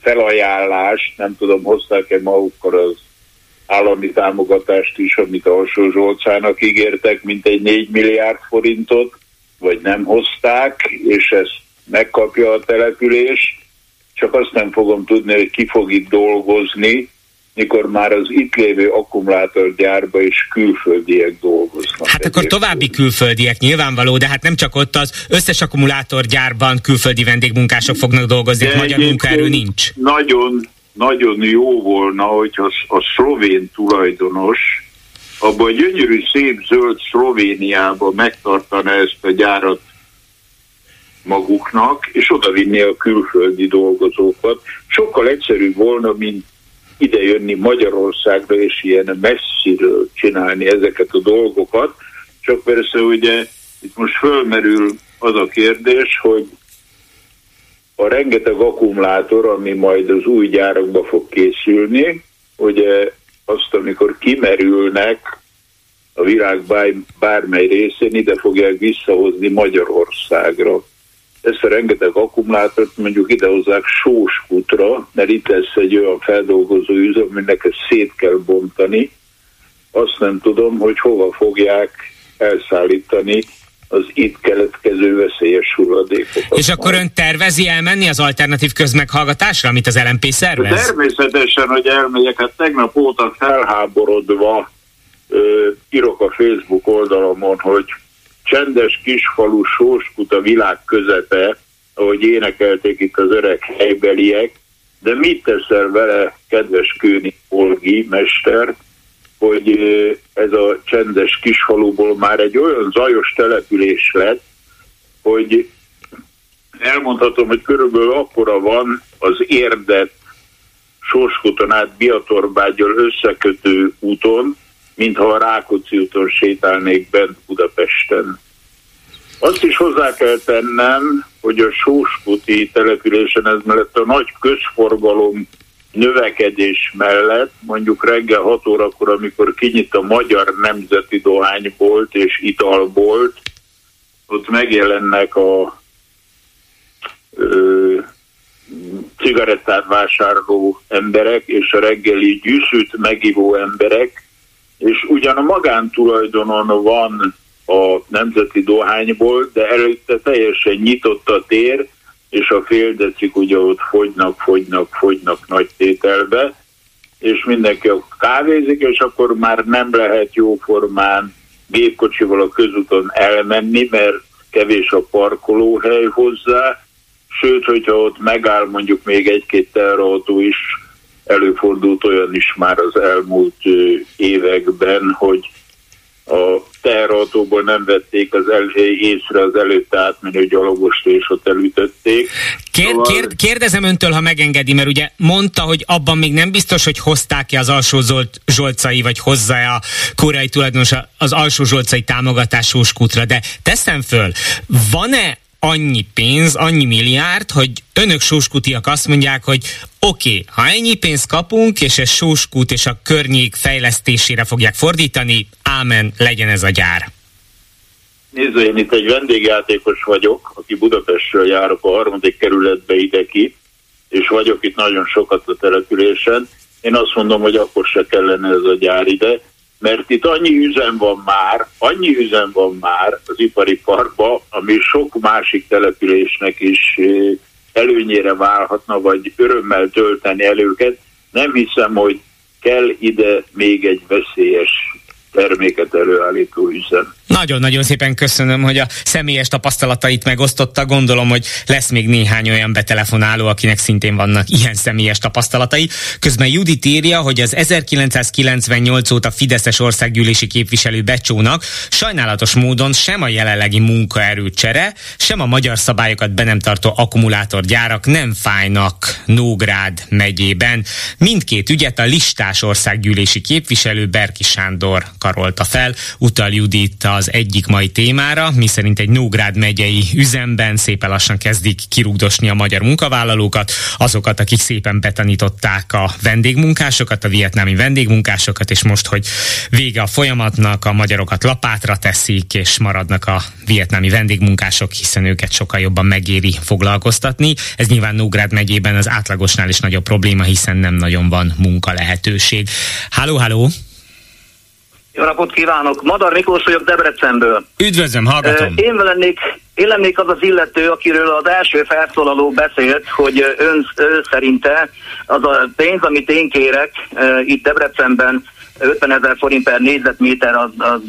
felajánlást, nem tudom, hozták-e magukkal az állami támogatást is, amit a Alsó Zsolcának ígértek, mint egy 4 milliárd forintot, vagy nem hozták, és ezt megkapja a település, csak azt nem fogom tudni, hogy ki fog itt dolgozni, mikor már az itt lévő akkumulátorgyárba is külföldiek dolgoznak. Hát akkor további külföldiek nyilvánvaló, de hát nem csak ott az összes akkumulátorgyárban külföldi vendégmunkások fognak dolgozni, de magyar munkaerő nincs. Nagyon, nagyon jó volna, hogy a, a szlovén tulajdonos abban a gyönyörű, szép, zöld Szlovéniában megtartaná ezt a gyárat maguknak, és odavinni a külföldi dolgozókat. Sokkal egyszerűbb volna, mint ide jönni Magyarországra, és ilyen messziről csinálni ezeket a dolgokat. Csak persze ugye itt most fölmerül az a kérdés, hogy a rengeteg akkumulátor, ami majd az új gyárakba fog készülni, ugye azt, amikor kimerülnek a világ bármely részén, ide fogják visszahozni Magyarországra ezt a rengeteg akkumulátort mondjuk idehozzák Sóskutra, mert itt lesz egy olyan feldolgozó üzem, aminek ezt szét kell bontani. Azt nem tudom, hogy hova fogják elszállítani az itt keletkező veszélyes hulladékokat. És akkor ön tervezi elmenni az alternatív közmeghallgatásra, amit az LMP szervez? Természetesen, hogy elmegyek, hát tegnap óta felháborodva ö, írok a Facebook oldalamon, hogy csendes kisfalu sóskut a világ közepe, ahogy énekelték itt az öreg helybeliek, de mit teszel vele, kedves Kőni Olgi mester, hogy ez a csendes kisfaluból már egy olyan zajos település lett, hogy elmondhatom, hogy körülbelül akkora van az érdet Sorskuton át Biatorbágyal összekötő úton, mintha a Rákóczi úton sétálnék bent Budapesten. Azt is hozzá kell tennem, hogy a Sóskuti településen ez mellett a nagy közforgalom növekedés mellett, mondjuk reggel 6 órakor, amikor kinyit a Magyar Nemzeti Dohánybolt és Italbolt, ott megjelennek a ö, cigarettát vásárló emberek és a reggeli gyűszűt megivó emberek, és ugyan a magántulajdonon van a nemzeti dohányból, de előtte teljesen nyitott a tér, és a féldecik ugye ott fogynak, fogynak, fogynak nagy tételbe, és mindenki a kávézik, és akkor már nem lehet jóformán gépkocsival a közúton elmenni, mert kevés a parkolóhely hozzá, sőt, hogyha ott megáll mondjuk még egy-két terrautó is, előfordult olyan is már az elmúlt években, hogy a teherautóból nem vették az el, észre az előtte átmenő gyalogost, és ott elütötték. Kér, szóval... kér, kérdezem öntől, ha megengedi, mert ugye mondta, hogy abban még nem biztos, hogy hozták-e az alsó Zolt, zsolcai, vagy hozza-e a koreai tulajdonos az alsó zsolcai támogatásós kutra, de teszem föl, van-e annyi pénz, annyi milliárd, hogy önök sóskutiak azt mondják, hogy oké, okay, ha ennyi pénzt kapunk, és ez sóskút és a környék fejlesztésére fogják fordítani, ámen, legyen ez a gyár. Nézd, én itt egy vendégjátékos vagyok, aki Budapestről járok a harmadik kerületbe ide ki, és vagyok itt nagyon sokat a településen. Én azt mondom, hogy akkor se kellene ez a gyár ide, mert itt annyi üzem van már, annyi üzem van már az ipari parkba, ami sok másik településnek is eh, előnyére válhatna, vagy örömmel tölteni előket. Nem hiszem, hogy kell ide még egy veszélyes terméket előállító üzem. Nagyon-nagyon szépen köszönöm, hogy a személyes tapasztalatait megosztotta. Gondolom, hogy lesz még néhány olyan betelefonáló, akinek szintén vannak ilyen személyes tapasztalatai. Közben Judit írja, hogy az 1998 óta Fideszes országgyűlési képviselő Becsónak sajnálatos módon sem a jelenlegi munkaerőcsere, sem a magyar szabályokat be nem tartó akkumulátorgyárak nem fájnak Nógrád megyében. Mindkét ügyet a listás országgyűlési képviselő Berki Sándor karolta fel, utal Judit az egyik mai témára, miszerint egy Nógrád megyei üzemben szépen lassan kezdik kirúgdosni a magyar munkavállalókat, azokat, akik szépen betanították a vendégmunkásokat, a vietnámi vendégmunkásokat, és most, hogy vége a folyamatnak, a magyarokat lapátra teszik, és maradnak a vietnámi vendégmunkások, hiszen őket sokkal jobban megéri foglalkoztatni. Ez nyilván Nógrád megyében az átlagosnál is nagyobb probléma, hiszen nem nagyon van munka lehetőség. Háló, háló! Jó napot kívánok! Madar Miklós vagyok Debrecenből. Üdvözlöm, hallgatom! Én lennék, én lennék az az illető, akiről az első felszólaló beszélt, hogy ön, ön szerinte az a pénz, amit én kérek itt Debrecenben 50 ezer forint per négyzetméter az, az,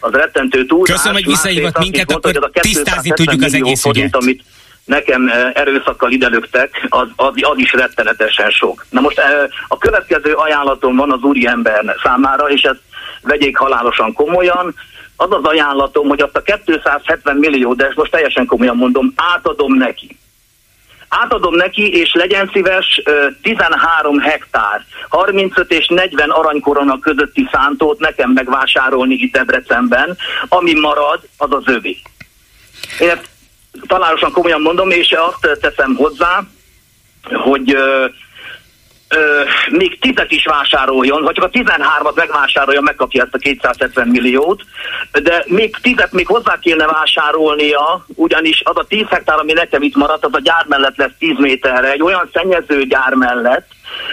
az rettentő túl. Köszönöm, hogy visszahívott minket, mondta, akkor tisztázni tudjuk az egész forint, ügyet. Amit nekem erőszakkal idelöktek, az, az, az is rettenetesen sok. Na most a következő ajánlatom van az úriember számára, és ezt vegyék halálosan komolyan. Az az ajánlatom, hogy azt a 270 millió, de ezt most teljesen komolyan mondom, átadom neki. Átadom neki, és legyen szíves 13 hektár, 35 és 40 aranykorona közötti szántót nekem megvásárolni itt Debrecenben, ami marad, az az övé. Én találosan komolyan mondom, és azt teszem hozzá, hogy még tizet is vásároljon, vagy csak a 13-at megvásárolja, megkapja ezt a 270 milliót, de még tizet még hozzá kéne vásárolnia, ugyanis az a 10 hektár, ami nekem itt maradt, az a gyár mellett lesz 10 méterre, egy olyan szennyező gyár mellett,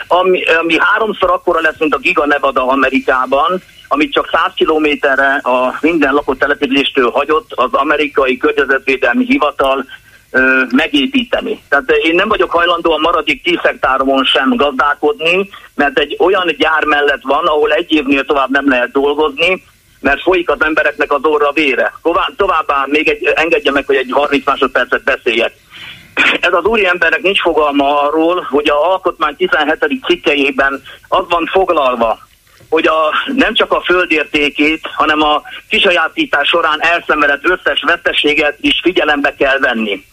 ami, ami háromszor akkora lesz, mint a Giga Nevada Amerikában, amit csak 100 kilométerre a minden lakott településtől hagyott az amerikai környezetvédelmi hivatal ö, megépíteni. Tehát én nem vagyok hajlandó a maradék 10 hektáromon sem gazdálkodni, mert egy olyan gyár mellett van, ahol egy évnél tovább nem lehet dolgozni, mert folyik az embereknek az orra vére. Továbbá még egy, engedje meg, hogy egy 30 másodpercet beszéljek. Ez az úri embernek nincs fogalma arról, hogy a alkotmány 17. cikkeiben az van foglalva, hogy a, nem csak a földértékét, hanem a kisajátítás során elszenvedett összes veszteséget is figyelembe kell venni.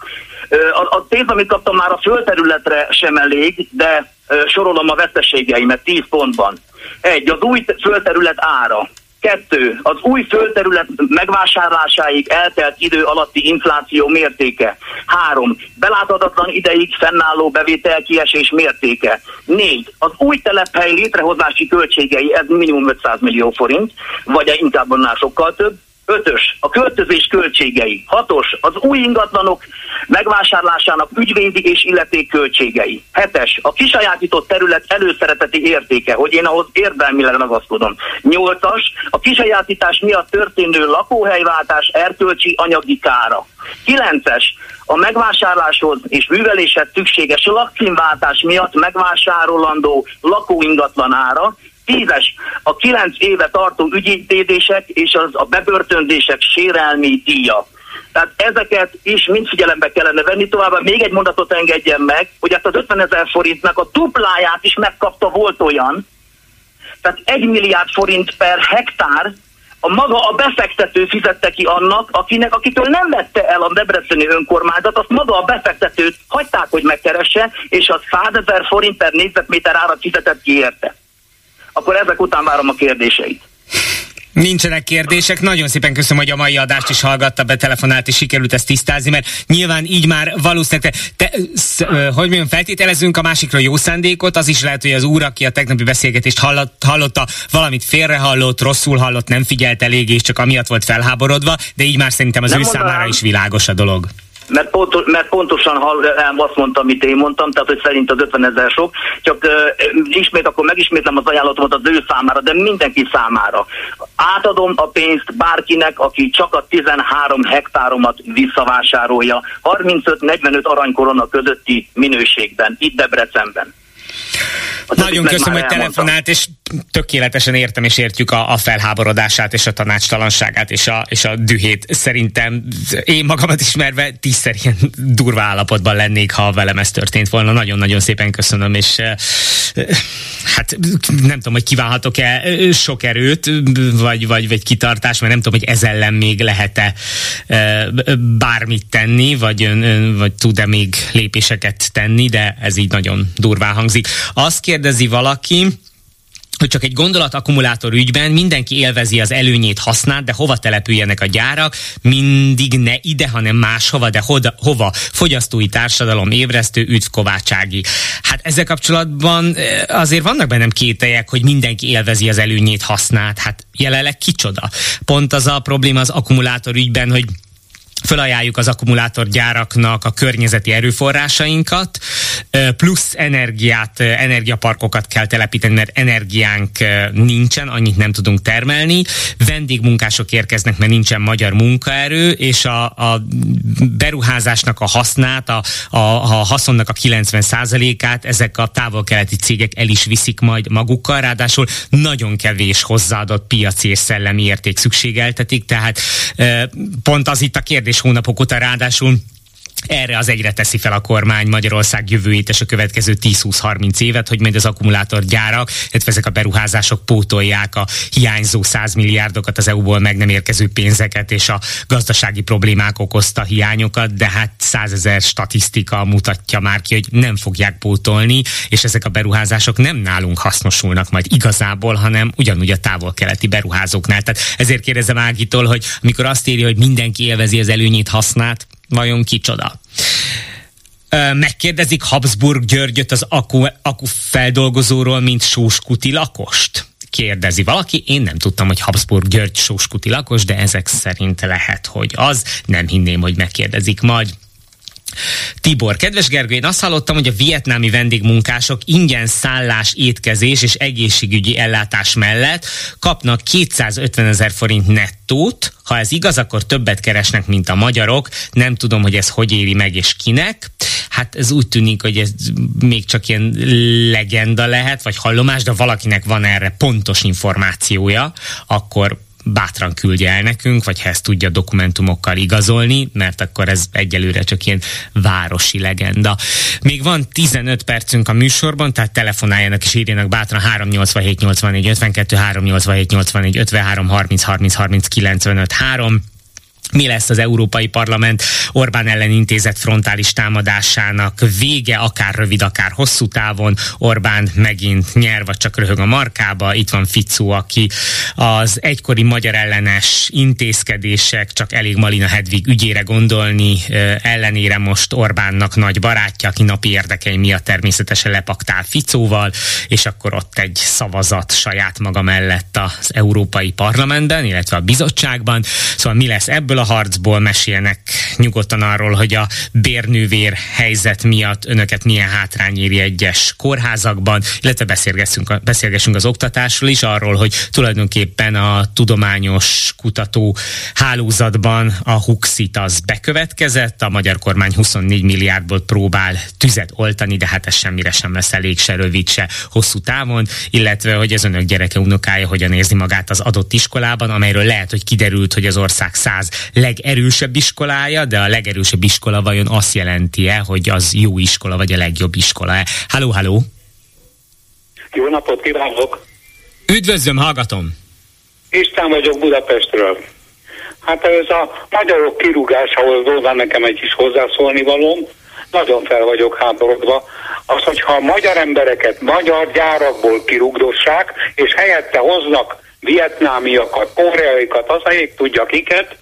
A, a pénz, amit kaptam már a földterületre sem elég, de sorolom a veszteségeimet 10 pontban. Egy, az új földterület ára. Kettő, az új földterület megvásárlásáig eltelt idő alatti infláció mértéke. Három, beláthatatlan ideig fennálló bevételkiesés mértéke. Négy, az új telephely létrehozási költségei, ez minimum 500 millió forint, vagy inkább annál sokkal több. Ötös, a költözés költségei. Hatos, az új ingatlanok megvásárlásának ügyvédi és illeték költségei. Hetes, a kisajátított terület előszereteti értéke, hogy én ahhoz érdelmileg ragaszkodom. Nyolcas, a kisajátítás miatt történő lakóhelyváltás erkölcsi anyagi kára. Kilences, a megvásárláshoz és műveléshez szükséges lakcímváltás miatt megvásárolandó lakóingatlanára, Tízes, a kilenc éve tartó ügyintézések és az a bebörtönzések sérelmi díja. Tehát ezeket is mind figyelembe kellene venni. Továbbá még egy mondatot engedjen meg, hogy ezt az 50 ezer forintnak a dupláját is megkapta volt olyan, tehát egy milliárd forint per hektár a maga a befektető fizette ki annak, akinek, akitől nem vette el a debreceni önkormányzat, azt maga a befektetőt hagyták, hogy megkeresse, és az 100 ezer forint per négyzetméter árat fizetett ki érte akkor ezek után várom a kérdéseit. Nincsenek kérdések. Nagyon szépen köszönöm, hogy a mai adást is hallgatta, betelefonált, és sikerült ezt tisztázni, mert nyilván így már valószínűleg, te, te sz, hogy mondjam, feltételezünk a másikra jó szándékot, az is lehet, hogy az úr, aki a tegnapi beszélgetést hallott, hallotta, valamit félrehallott, rosszul hallott, nem figyelt elég, és csak amiatt volt felháborodva, de így már szerintem az nem ő mondanám. számára is világos a dolog mert, pontos, mert pontosan azt mondtam, amit én mondtam, tehát hogy szerint az 50 ezer sok, csak uh, ismét akkor megismétlem az ajánlatomat az ő számára, de mindenki számára. Átadom a pénzt bárkinek, aki csak a 13 hektáromat visszavásárolja, 35-45 aranykorona közötti minőségben, itt Debrecenben. Nagyon köszönöm, hogy telefonált, és tökéletesen értem és értjük a, a felháborodását és a tanácstalanságát és a, és a dühét. Szerintem én magamat ismerve tízszer ilyen durva állapotban lennék, ha velem ez történt volna. Nagyon-nagyon szépen köszönöm, és hát nem tudom, hogy kívánhatok-e sok erőt, vagy, vagy, vagy kitartás, mert nem tudom, hogy ez ellen még lehet-e bármit tenni, vagy, vagy tud-e még lépéseket tenni, de ez így nagyon durván hangzik. Azt kérdezi valaki, hogy csak egy gondolat akkumulátor ügyben mindenki élvezi az előnyét hasznát, de hova települjenek a gyárak, mindig ne ide, hanem máshova, de hoda, hova? Fogyasztói társadalom ébresztő üdv Kovácsági. Hát ezzel kapcsolatban eh, azért vannak bennem kételjek, hogy mindenki élvezi az előnyét hasznát. Hát jelenleg kicsoda. Pont az a probléma az akkumulátor ügyben, hogy felajánljuk az akkumulátorgyáraknak a környezeti erőforrásainkat, plusz energiát, energiaparkokat kell telepíteni, mert energiánk nincsen, annyit nem tudunk termelni, vendégmunkások érkeznek, mert nincsen magyar munkaerő, és a, a beruházásnak a hasznát, a, a, a haszonnak a 90%-át ezek a távol-keleti cégek el is viszik majd magukkal, ráadásul nagyon kevés hozzáadott piaci és szellemi érték szükségeltetik, tehát pont az itt a kérdés hónapok óta ráadásul erre az egyre teszi fel a kormány Magyarország jövőjét és a következő 10-20-30 évet, hogy majd az akkumulátorgyárak, illetve ezek a beruházások pótolják a hiányzó 100 milliárdokat, az EU-ból meg nem érkező pénzeket és a gazdasági problémák okozta hiányokat, de hát százezer statisztika mutatja már ki, hogy nem fogják pótolni, és ezek a beruházások nem nálunk hasznosulnak majd igazából, hanem ugyanúgy a távol-keleti beruházóknál. Tehát ezért kérdezem Ágitól, hogy amikor azt írja, hogy mindenki élvezi az előnyét, hasznát, vajon kicsoda? Megkérdezik Habsburg Györgyöt az aku, aku feldolgozóról, mint Sóskuti lakost? Kérdezi valaki. Én nem tudtam, hogy Habsburg György Sóskuti lakos, de ezek szerint lehet, hogy az. Nem hinném, hogy megkérdezik majd. Tibor, kedves Gergő, én azt hallottam, hogy a vietnámi vendégmunkások ingyen szállás, étkezés és egészségügyi ellátás mellett kapnak 250 ezer forint nettót. Ha ez igaz, akkor többet keresnek, mint a magyarok. Nem tudom, hogy ez hogy éri meg és kinek. Hát ez úgy tűnik, hogy ez még csak ilyen legenda lehet, vagy hallomás, de valakinek van erre pontos információja, akkor bátran küldje el nekünk, vagy ha ezt tudja dokumentumokkal igazolni, mert akkor ez egyelőre csak ilyen városi legenda. Még van 15 percünk a műsorban, tehát telefonáljanak és írjanak bátran 387 84 52 387 84 53 30 30 30 95 3 mi lesz az Európai Parlament Orbán ellen intézett frontális támadásának vége, akár rövid, akár hosszú távon. Orbán megint nyer, vagy csak röhög a markába. Itt van Ficó, aki az egykori magyar ellenes intézkedések, csak elég Malina Hedvig ügyére gondolni, ellenére most Orbánnak nagy barátja, aki napi érdekei miatt természetesen lepaktál Ficóval, és akkor ott egy szavazat saját maga mellett az Európai Parlamentben, illetve a bizottságban. Szóval mi lesz ebből? Ebből a harcból mesélnek nyugodtan arról, hogy a bérnővér helyzet miatt önöket milyen hátrány éri egyes kórházakban, illetve beszélgessünk, beszélgessünk az oktatásról is, arról, hogy tulajdonképpen a tudományos kutató hálózatban a Huxit az bekövetkezett, a magyar kormány 24 milliárdból próbál tüzet oltani, de hát ez semmire sem lesz elég, se rövid, se hosszú távon, illetve hogy az önök gyereke unokája hogyan érzi magát az adott iskolában, amelyről lehet, hogy kiderült, hogy az ország száz legerősebb iskolája, de a legerősebb iskola vajon azt jelenti-e, hogy az jó iskola, vagy a legjobb iskola-e? Halló, halló! Jó napot kívánok! Üdvözlöm, hallgatom! Isten vagyok Budapestről. Hát ez a magyarok kirúgásához volna nekem egy kis hozzászólni valóm. Nagyon fel vagyok háborodva. Az, hogyha a magyar embereket magyar gyárakból kirúgdossák, és helyette hoznak vietnámiakat, koreaikat, az ég tudja kiket,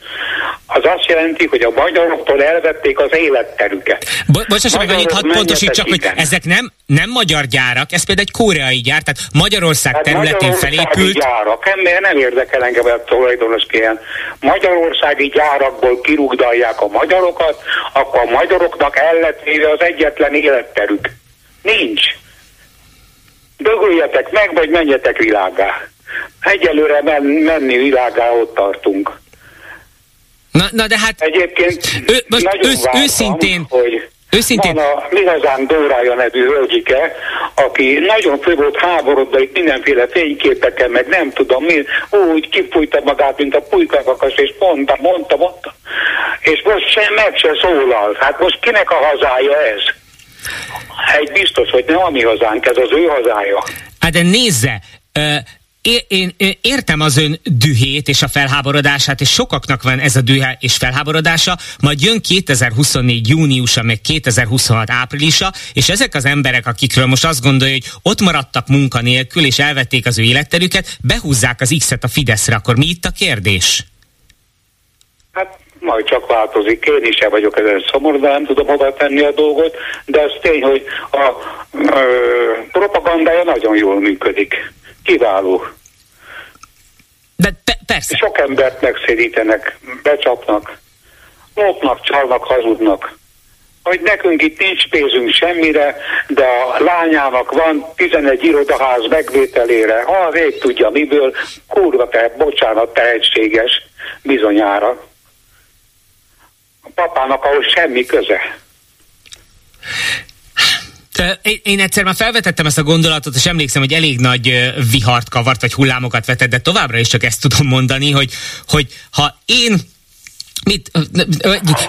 az azt jelenti, hogy a magyaroktól elvették az életterüket. Bo- bocsáss meg, annyit hadd pontosítsak, hogy ezek nem, nem magyar gyárak, ez például egy koreai gyár, tehát Magyarország hát területén felépült. gyárak, ember nem érdekel engem a tulajdonos ilyen. Magyarországi gyárakból kirúgdalják a magyarokat, akkor a magyaroknak el lett az egyetlen életterük. Nincs. Dögöljetek meg, vagy menjetek világá. Egyelőre men, menni világá ott tartunk. Na, na de hát... Egyébként ő, most ősz, vártam, őszintén... Hogy Őszintén... Van a Mihazán Dórája nevű hölgyike, aki nagyon fő volt háborodva itt mindenféle fényképeken, meg nem tudom mi, úgy kifújta magát, mint a pulykakakas, és mondta, mondta, mondta. És most sem meg se szólal. Hát most kinek a hazája ez? Egy biztos, hogy nem a mi hazánk, ez az ő hazája. Hát de nézze, én, én értem az ön dühét és a felháborodását, és sokaknak van ez a dühe és felháborodása, majd jön 2024 júniusa, meg 2026 áprilisa, és ezek az emberek, akikről most azt gondolja, hogy ott maradtak munkanélkül, és elvették az ő életterüket, behúzzák az X-et a Fideszre, akkor mi itt a kérdés? Hát majd csak változik. Én is el vagyok ezen szomorú, de nem tudom hova tenni a dolgot, de az tény, hogy a ö, propagandája nagyon jól működik. Kiváló. De pe- persze. Sok embert megszédítenek, becsapnak, lopnak, csalnak, hazudnak. hogy nekünk itt nincs pénzünk semmire, de a lányának van 11 irodaház megvételére, ha rég tudja miből, kurva te, bocsánat, tehetséges, bizonyára. A papának ahhoz semmi köze. Én egyszer már felvetettem ezt a gondolatot, és emlékszem, hogy elég nagy vihart kavart, vagy hullámokat vetett, de továbbra is csak ezt tudom mondani, hogy, hogy ha én mit,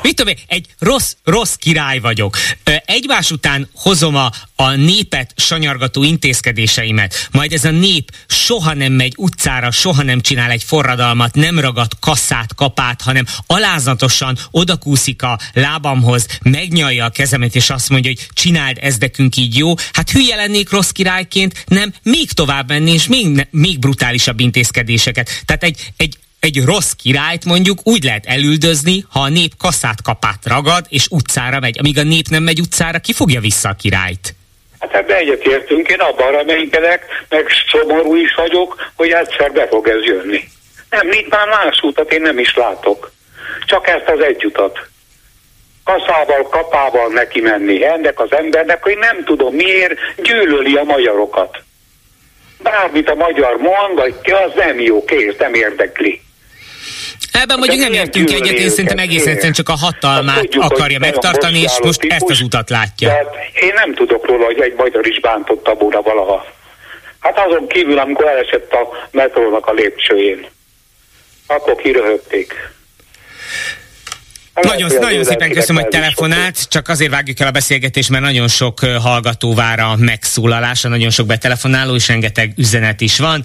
mit tudom én, egy rossz, rossz király vagyok. Egymás után hozom a, a népet sanyargató intézkedéseimet, majd ez a nép soha nem megy utcára, soha nem csinál egy forradalmat, nem ragad kasszát, kapát, hanem alázatosan odakúszik a lábamhoz, megnyalja a kezemet, és azt mondja, hogy csináld, ez nekünk így jó. Hát hülye lennék rossz királyként, nem, még tovább menni, és még, még brutálisabb intézkedéseket. Tehát egy, egy egy rossz királyt mondjuk úgy lehet elüldözni, ha a nép kaszát kapát ragad, és utcára megy. Amíg a nép nem megy utcára, ki fogja vissza a királyt? Hát ebbe egyetértünk, én abban reménykedek, meg szomorú is vagyok, hogy egyszer be fog ez jönni. Nem, itt már más utat én nem is látok. Csak ezt az egy utat. Kaszával, kapával neki menni ennek az embernek, hogy nem tudom miért gyűlöli a magyarokat. Bármit a magyar mond, vagy ki, az nem jó, kész, nem érdekli. Ebben mondjuk nem értünk egyet, én szerintem egész egyszerűen csak a hatalmát hát akarja megtartani, és most típus, ezt az utat látja. Tehát én nem tudok róla, hogy egy magyar is bántott a bóra valaha. Hát azon kívül, amikor elesett a metrónak a lépcsőjén. Akkor kiröhögték. Nagyon, nagyon szépen köszönöm, hogy telefonált, csak azért vágjuk el a beszélgetést, mert nagyon sok hallgató vár a megszólalása, nagyon sok betelefonáló, és rengeteg üzenet is van.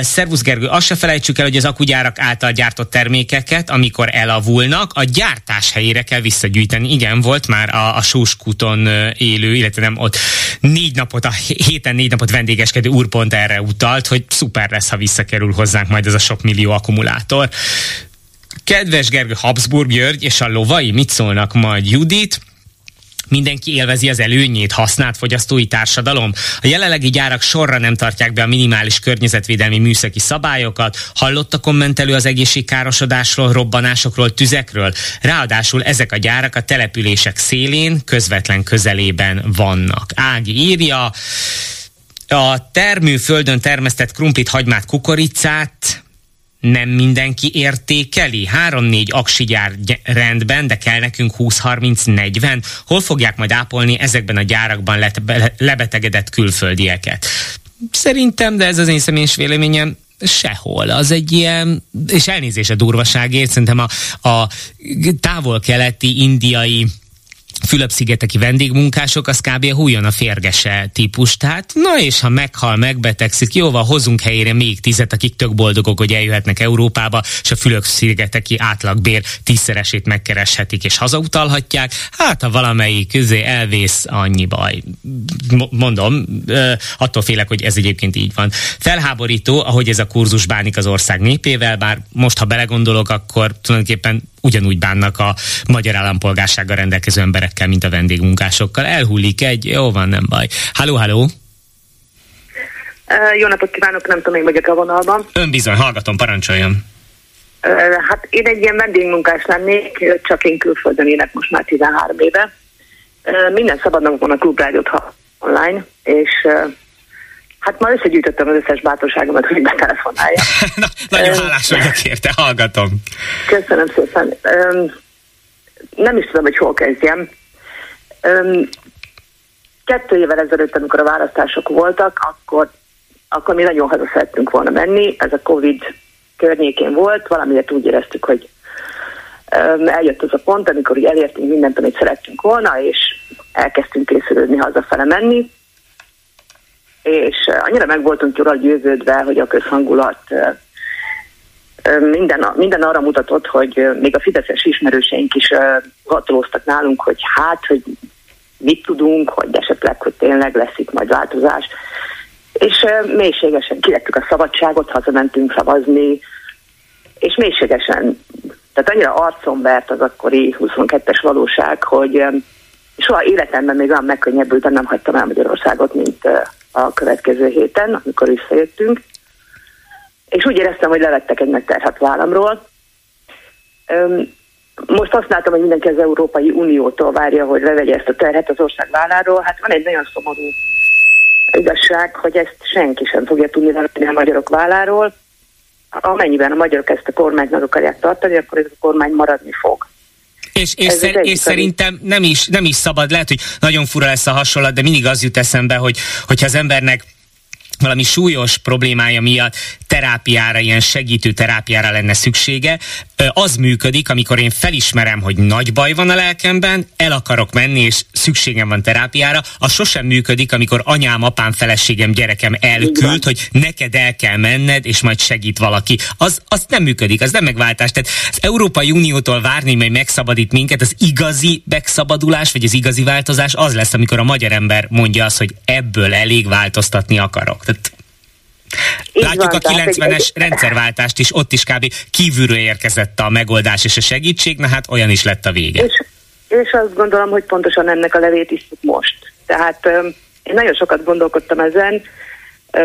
Szervusz Gergő, azt se felejtsük el, hogy az akugyárak által gyártott termékeket, amikor elavulnak, a gyártás helyére kell visszagyűjteni. Igen, volt már a, a Sóskúton élő, illetve nem ott négy napot, a héten négy napot vendégeskedő úr pont erre utalt, hogy szuper lesz, ha visszakerül hozzánk majd ez a sok millió akkumulátor. Kedves Gergő Habsburg György és a lovai, mit szólnak majd Judit? mindenki élvezi az előnyét, használt fogyasztói társadalom. A jelenlegi gyárak sorra nem tartják be a minimális környezetvédelmi műszaki szabályokat. Hallott a kommentelő az egészségkárosodásról, robbanásokról, tüzekről? Ráadásul ezek a gyárak a települések szélén, közvetlen közelében vannak. Ági írja, a termőföldön termesztett krumplit, hagymát, kukoricát nem mindenki értékeli. 3-4 aksigyár rendben, de kell nekünk 20-30-40. Hol fogják majd ápolni ezekben a gyárakban le- lebetegedett külföldieket? Szerintem, de ez az én személyes véleményem, sehol. Az egy ilyen, és elnézés a durvaságért, szerintem a, a távol-keleti, indiai Fülöp-szigeteki vendégmunkások, az kb. a a férgese típus. Tehát, na és ha meghal, megbetegszik, jóval hozunk helyére még tizet, akik tök boldogok, hogy eljöhetnek Európába, és a Fülöp-szigeteki átlagbér tízszeresét megkereshetik, és hazautalhatják. Hát, ha valamelyik közé elvész, annyi baj. Mondom, attól félek, hogy ez egyébként így van. Felháborító, ahogy ez a kurzus bánik az ország népével, bár most, ha belegondolok, akkor tulajdonképpen ugyanúgy bánnak a magyar állampolgársággal rendelkező emberekkel, mint a vendégmunkásokkal. Elhullik egy, jó van, nem baj. Halló, halló! Jó napot kívánok, nem tudom, én vagyok a vonalban. Ön bizony, hallgatom, parancsoljon. Hát én egy ilyen vendégmunkás lennék, csak én külföldön élek most már 13 éve. Minden szabadnak van a klubrádiót online, és Hát már összegyűjtöttem az összes bátorságomat, hogy betelefonálja. Na, nagyon hálás vagyok érte, hallgatom. Köszönöm szépen. Nem is tudom, hogy hol kezdjem. Kettő évvel ezelőtt, amikor a választások voltak, akkor, akkor mi nagyon haza szerettünk volna menni. Ez a Covid környékén volt, valamiért úgy éreztük, hogy eljött az a pont, amikor elértünk mindent, amit szerettünk volna, és elkezdtünk készülődni hazafele menni és annyira meg voltunk jól győződve, hogy a közhangulat minden, minden arra mutatott, hogy még a fideszes ismerőseink is hatolóztak nálunk, hogy hát, hogy mit tudunk, hogy esetleg, hogy tényleg lesz itt majd változás. És mélységesen kirettük a szabadságot, hazamentünk szavazni, és mélységesen, tehát annyira arcon vert az akkori 22-es valóság, hogy soha életemben még olyan megkönnyebbültem, nem hagytam el Magyarországot, mint a következő héten, amikor visszajöttünk. És úgy éreztem, hogy levettek egy megterhet vállamról. most azt látom, hogy mindenki az Európai Uniótól várja, hogy levegye ezt a terhet az ország válláról. Hát van egy nagyon szomorú igazság, hogy ezt senki sem fogja tudni levenni a magyarok válláról. Amennyiben a magyarok ezt a kormányt meg akarják tartani, akkor ez a kormány maradni fog. És, és, szer- és szerintem nem is, nem is szabad, lehet, hogy nagyon fura lesz a hasonlat, de mindig az jut eszembe, hogy hogyha az embernek valami súlyos problémája miatt terápiára, ilyen segítő terápiára lenne szüksége, az működik, amikor én felismerem, hogy nagy baj van a lelkemben, el akarok menni, és szükségem van terápiára, az sosem működik, amikor anyám, apám, feleségem, gyerekem elküld, hogy neked el kell menned, és majd segít valaki. Az, az nem működik, az nem megváltás. Tehát az Európai Uniótól várni, hogy megszabadít minket, az igazi megszabadulás, vagy az igazi változás az lesz, amikor a magyar ember mondja azt, hogy ebből elég változtatni akarok. Így Látjuk van, a 90-es egy... rendszerváltást is, ott is kb. kívülről érkezett a megoldás és a segítség, na hát olyan is lett a vége. És, és azt gondolom, hogy pontosan ennek a levét is most. Tehát um, én nagyon sokat gondolkodtam ezen,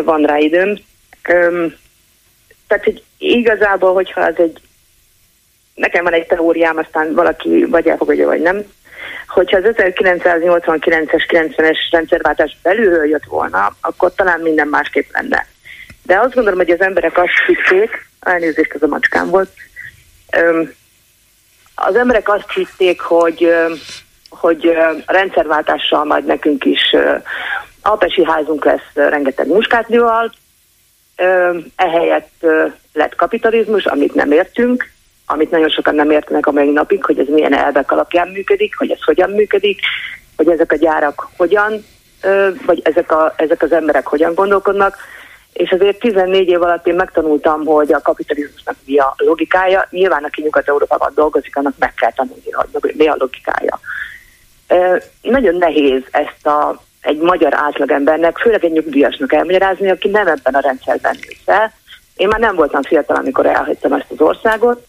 van rá időm. Um, tehát, hogy igazából, hogyha az egy nekem van egy teóriám, aztán valaki vagy elfogadja, vagy nem, hogyha az 1989-es, 90-es rendszerváltás belülről jött volna, akkor talán minden másképp lenne. De azt gondolom, hogy az emberek azt hitték, elnézést, ez a macskám volt, az emberek azt hitték, hogy, hogy a rendszerváltással majd nekünk is alpesi házunk lesz rengeteg muskátnőval, ehelyett lett kapitalizmus, amit nem értünk, amit nagyon sokan nem értenek a mai napig, hogy ez milyen elvek alapján működik, hogy ez hogyan működik, hogy ezek a gyárak hogyan, vagy ezek, a, ezek az emberek hogyan gondolkodnak és azért 14 év alatt én megtanultam, hogy a kapitalizmusnak mi a logikája. Nyilván, aki Nyugat-Európában dolgozik, annak meg kell tanulni, hogy mi a logikája. E, nagyon nehéz ezt a, egy magyar átlagembernek, főleg egy nyugdíjasnak elmagyarázni, aki nem ebben a rendszerben nőtt fel. Én már nem voltam fiatal, amikor elhagytam ezt az országot,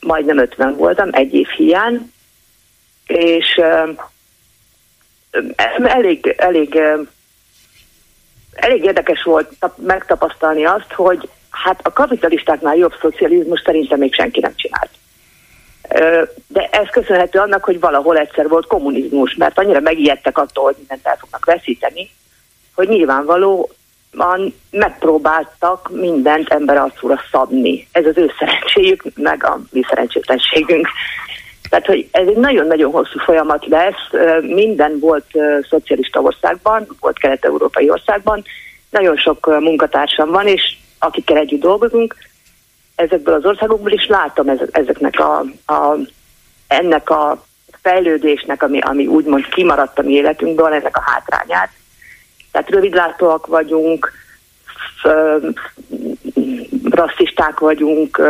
majdnem 50 voltam, egy év hiány, és e, elég, elég elég érdekes volt megtapasztalni azt, hogy hát a kapitalistáknál jobb szocializmus szerintem még senki nem csinált. De ez köszönhető annak, hogy valahol egyszer volt kommunizmus, mert annyira megijedtek attól, hogy mindent el fognak veszíteni, hogy nyilvánvalóan megpróbáltak mindent ember arcúra szabni. Ez az ő szerencséjük, meg a mi szerencsétlenségünk. Tehát, hogy ez egy nagyon-nagyon hosszú folyamat lesz. Minden volt szocialista országban, volt kelet-európai országban. Nagyon sok munkatársam van, és akikkel együtt dolgozunk, ezekből az országokból is látom ezeknek a, a, ennek a fejlődésnek, ami, ami úgymond kimaradt a mi életünkből, ennek a hátrányát. Tehát rövidlátóak vagyunk, rasszisták vagyunk,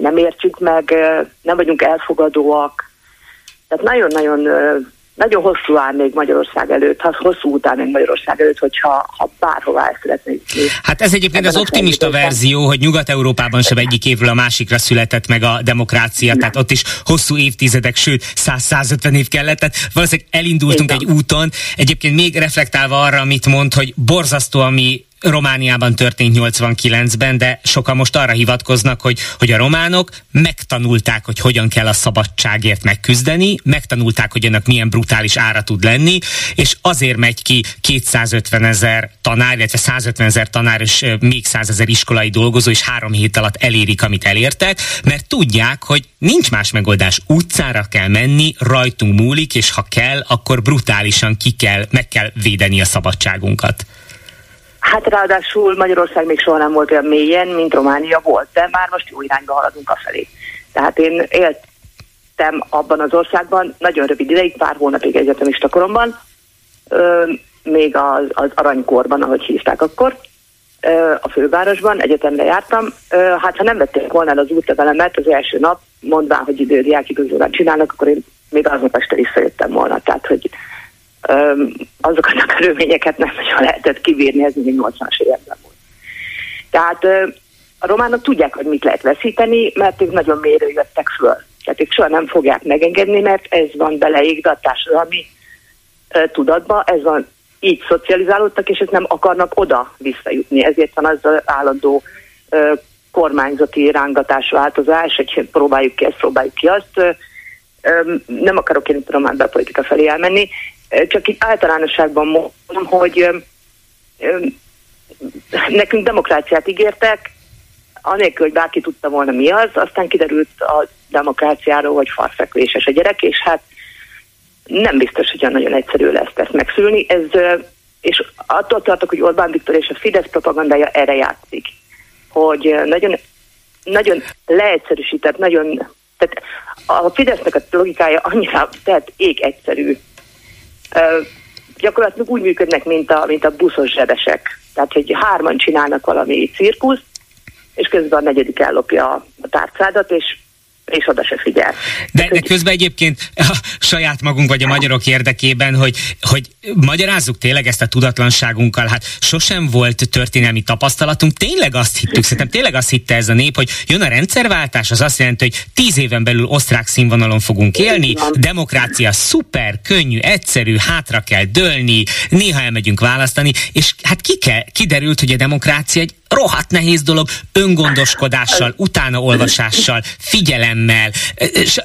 nem értjük meg, nem vagyunk elfogadóak. Tehát nagyon-nagyon nagyon hosszú áll még Magyarország előtt, ha hosszú után még Magyarország előtt, hogyha ha bárhová el szeretné Hát ez egyébként az optimista verzió, hogy Nyugat-Európában sem egyik évről a másikra született meg a demokrácia, tehát ott is hosszú évtizedek, sőt 100-150 év kellett, tehát valószínűleg elindultunk Igen. egy úton. Egyébként még reflektálva arra, amit mond, hogy borzasztó, ami Romániában történt 89-ben, de sokan most arra hivatkoznak, hogy, hogy a románok megtanulták, hogy hogyan kell a szabadságért megküzdeni, megtanulták, hogy ennek milyen brutális ára tud lenni, és azért megy ki 250 ezer tanár, illetve 150 ezer tanár és még 100 ezer iskolai dolgozó, és három hét alatt elérik, amit elértek, mert tudják, hogy nincs más megoldás. Utcára kell menni, rajtunk múlik, és ha kell, akkor brutálisan ki kell, meg kell védeni a szabadságunkat. Hát ráadásul Magyarország még soha nem volt olyan mélyen, mint Románia volt, de már most jó irányba haladunk a felé. Tehát én éltem abban az országban nagyon rövid ideig, pár hónapig egyetemista koromban, még az, az aranykorban, ahogy hívták akkor, a fővárosban, egyetemre jártam. Hát ha nem vették volna el az útlevelemet az első nap, mondván, hogy idődiákigazolványt csinálnak, akkor én még aznap este visszajöttem volna. Tehát, hogy azokat a körülményeket nem nagyon lehetett kivírni, ez még 80-as években volt. Tehát a románok tudják, hogy mit lehet veszíteni, mert ők nagyon mérő jöttek föl. Tehát ők soha nem fogják megengedni, mert ez van beleégve a társadalmi tudatba, ez van, így szocializálódtak, és ők nem akarnak oda visszajutni. Ezért van az állandó kormányzati rángatás, változás, hogy próbáljuk ki ezt, próbáljuk ki azt. Nem akarok én tudom már politika felé elmenni, csak itt általánosságban mondom, hogy nekünk demokráciát ígértek, anélkül, hogy bárki tudta volna mi az, aztán kiderült a demokráciáról, hogy farfekvéses a gyerek, és hát nem biztos, hogy nagyon egyszerű lesz ezt megszülni. Ez, és attól tartok, hogy Orbán Viktor és a Fidesz propagandája erre játszik, hogy nagyon, nagyon leegyszerűsített, nagyon, tehát a Fidesznek a logikája annyira, tehát ég egyszerű. Gyakorlatilag úgy működnek, mint a, mint a buszos zsebesek. Tehát, hogy hárman csinálnak valami cirkuszt, és közben a negyedik ellopja a tárcádat, és és oda se figyel. De, de közben egyébként a saját magunk vagy a magyarok érdekében, hogy, hogy magyarázzuk tényleg ezt a tudatlanságunkkal, hát sosem volt történelmi tapasztalatunk, tényleg azt hittük, szerintem tényleg azt hitte ez a nép, hogy jön a rendszerváltás, az azt jelenti, hogy tíz éven belül osztrák színvonalon fogunk élni, demokrácia szuper, könnyű, egyszerű, hátra kell dőlni, néha elmegyünk választani, és hát ki kell, kiderült, hogy a demokrácia egy rohadt nehéz dolog, öngondoskodással, utánaolvasással, figyelemmel,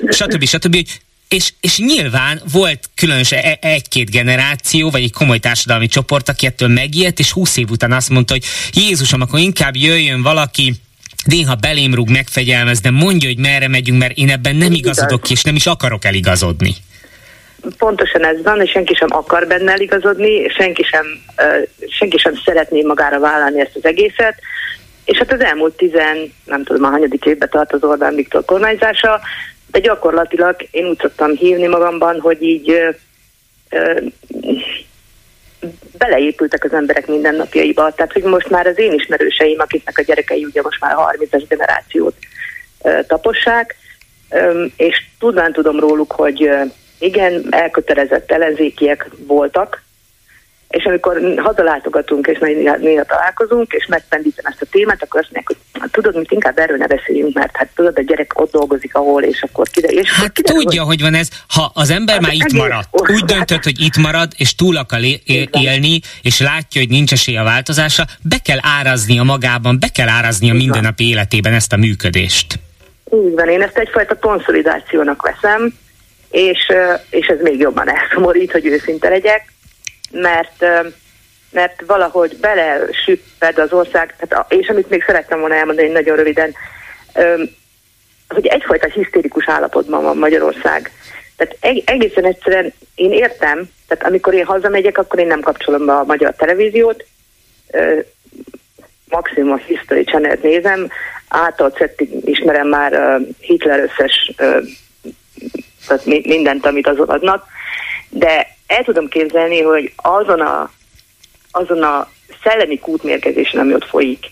stb. stb. És, és nyilván volt különös e, egy-két generáció, vagy egy komoly társadalmi csoport, aki ettől megijedt, és húsz év után azt mondta, hogy Jézusom, akkor inkább jöjjön valaki, néha belém rúg, megfegyelmez, de mondja, hogy merre megyünk, mert én ebben nem igazodok ki, és nem is akarok eligazodni pontosan ez van, és senki sem akar benne eligazodni, senki sem, senki sem szeretné magára vállalni ezt az egészet. És hát az elmúlt tizen, nem tudom, a hanyadik évben tart az Orbán Viktor kormányzása, de gyakorlatilag én úgy szoktam hívni magamban, hogy így ö, ö, beleépültek az emberek mindennapjaiba. Tehát, hogy most már az én ismerőseim, akiknek a gyerekei ugye most már 30-es generációt ö, tapossák, ö, és tudván tudom róluk, hogy igen, elkötelezett ellenzékiek voltak, és amikor hazalátogatunk, és néha, néha találkozunk, és megpendítem ezt a témát, akkor azt mondják, hogy hát, tudod, mit inkább erről ne beszéljünk, mert hát tudod, a gyerek ott dolgozik, ahol, és akkor kiderül. És hát kiderül, tudja, hogy... hogy van ez, ha az ember hát már itt maradt, egész, úgy döntött, hogy itt marad, és túl akar élni, és látja, hogy nincs esély a változása, be kell áraznia magában, be kell áraznia mindennapi életében ezt a működést. Így van, én ezt egyfajta konszolidációnak veszem, és, és ez még jobban elszomorít, hogy őszinte legyek, mert mert valahogy bele süpped az ország, tehát, és amit még szerettem volna elmondani nagyon röviden, hogy egyfajta hisztérikus állapotban van Magyarország. Tehát egészen egyszerűen én értem, tehát amikor én hazamegyek, akkor én nem kapcsolom be a magyar televíziót, maximum a History channel nézem, által ismerem már Hitler összes tehát mindent, amit azon adnak, de el tudom képzelni, hogy azon a, azon a szellemi kútmérkezésen, ami ott folyik,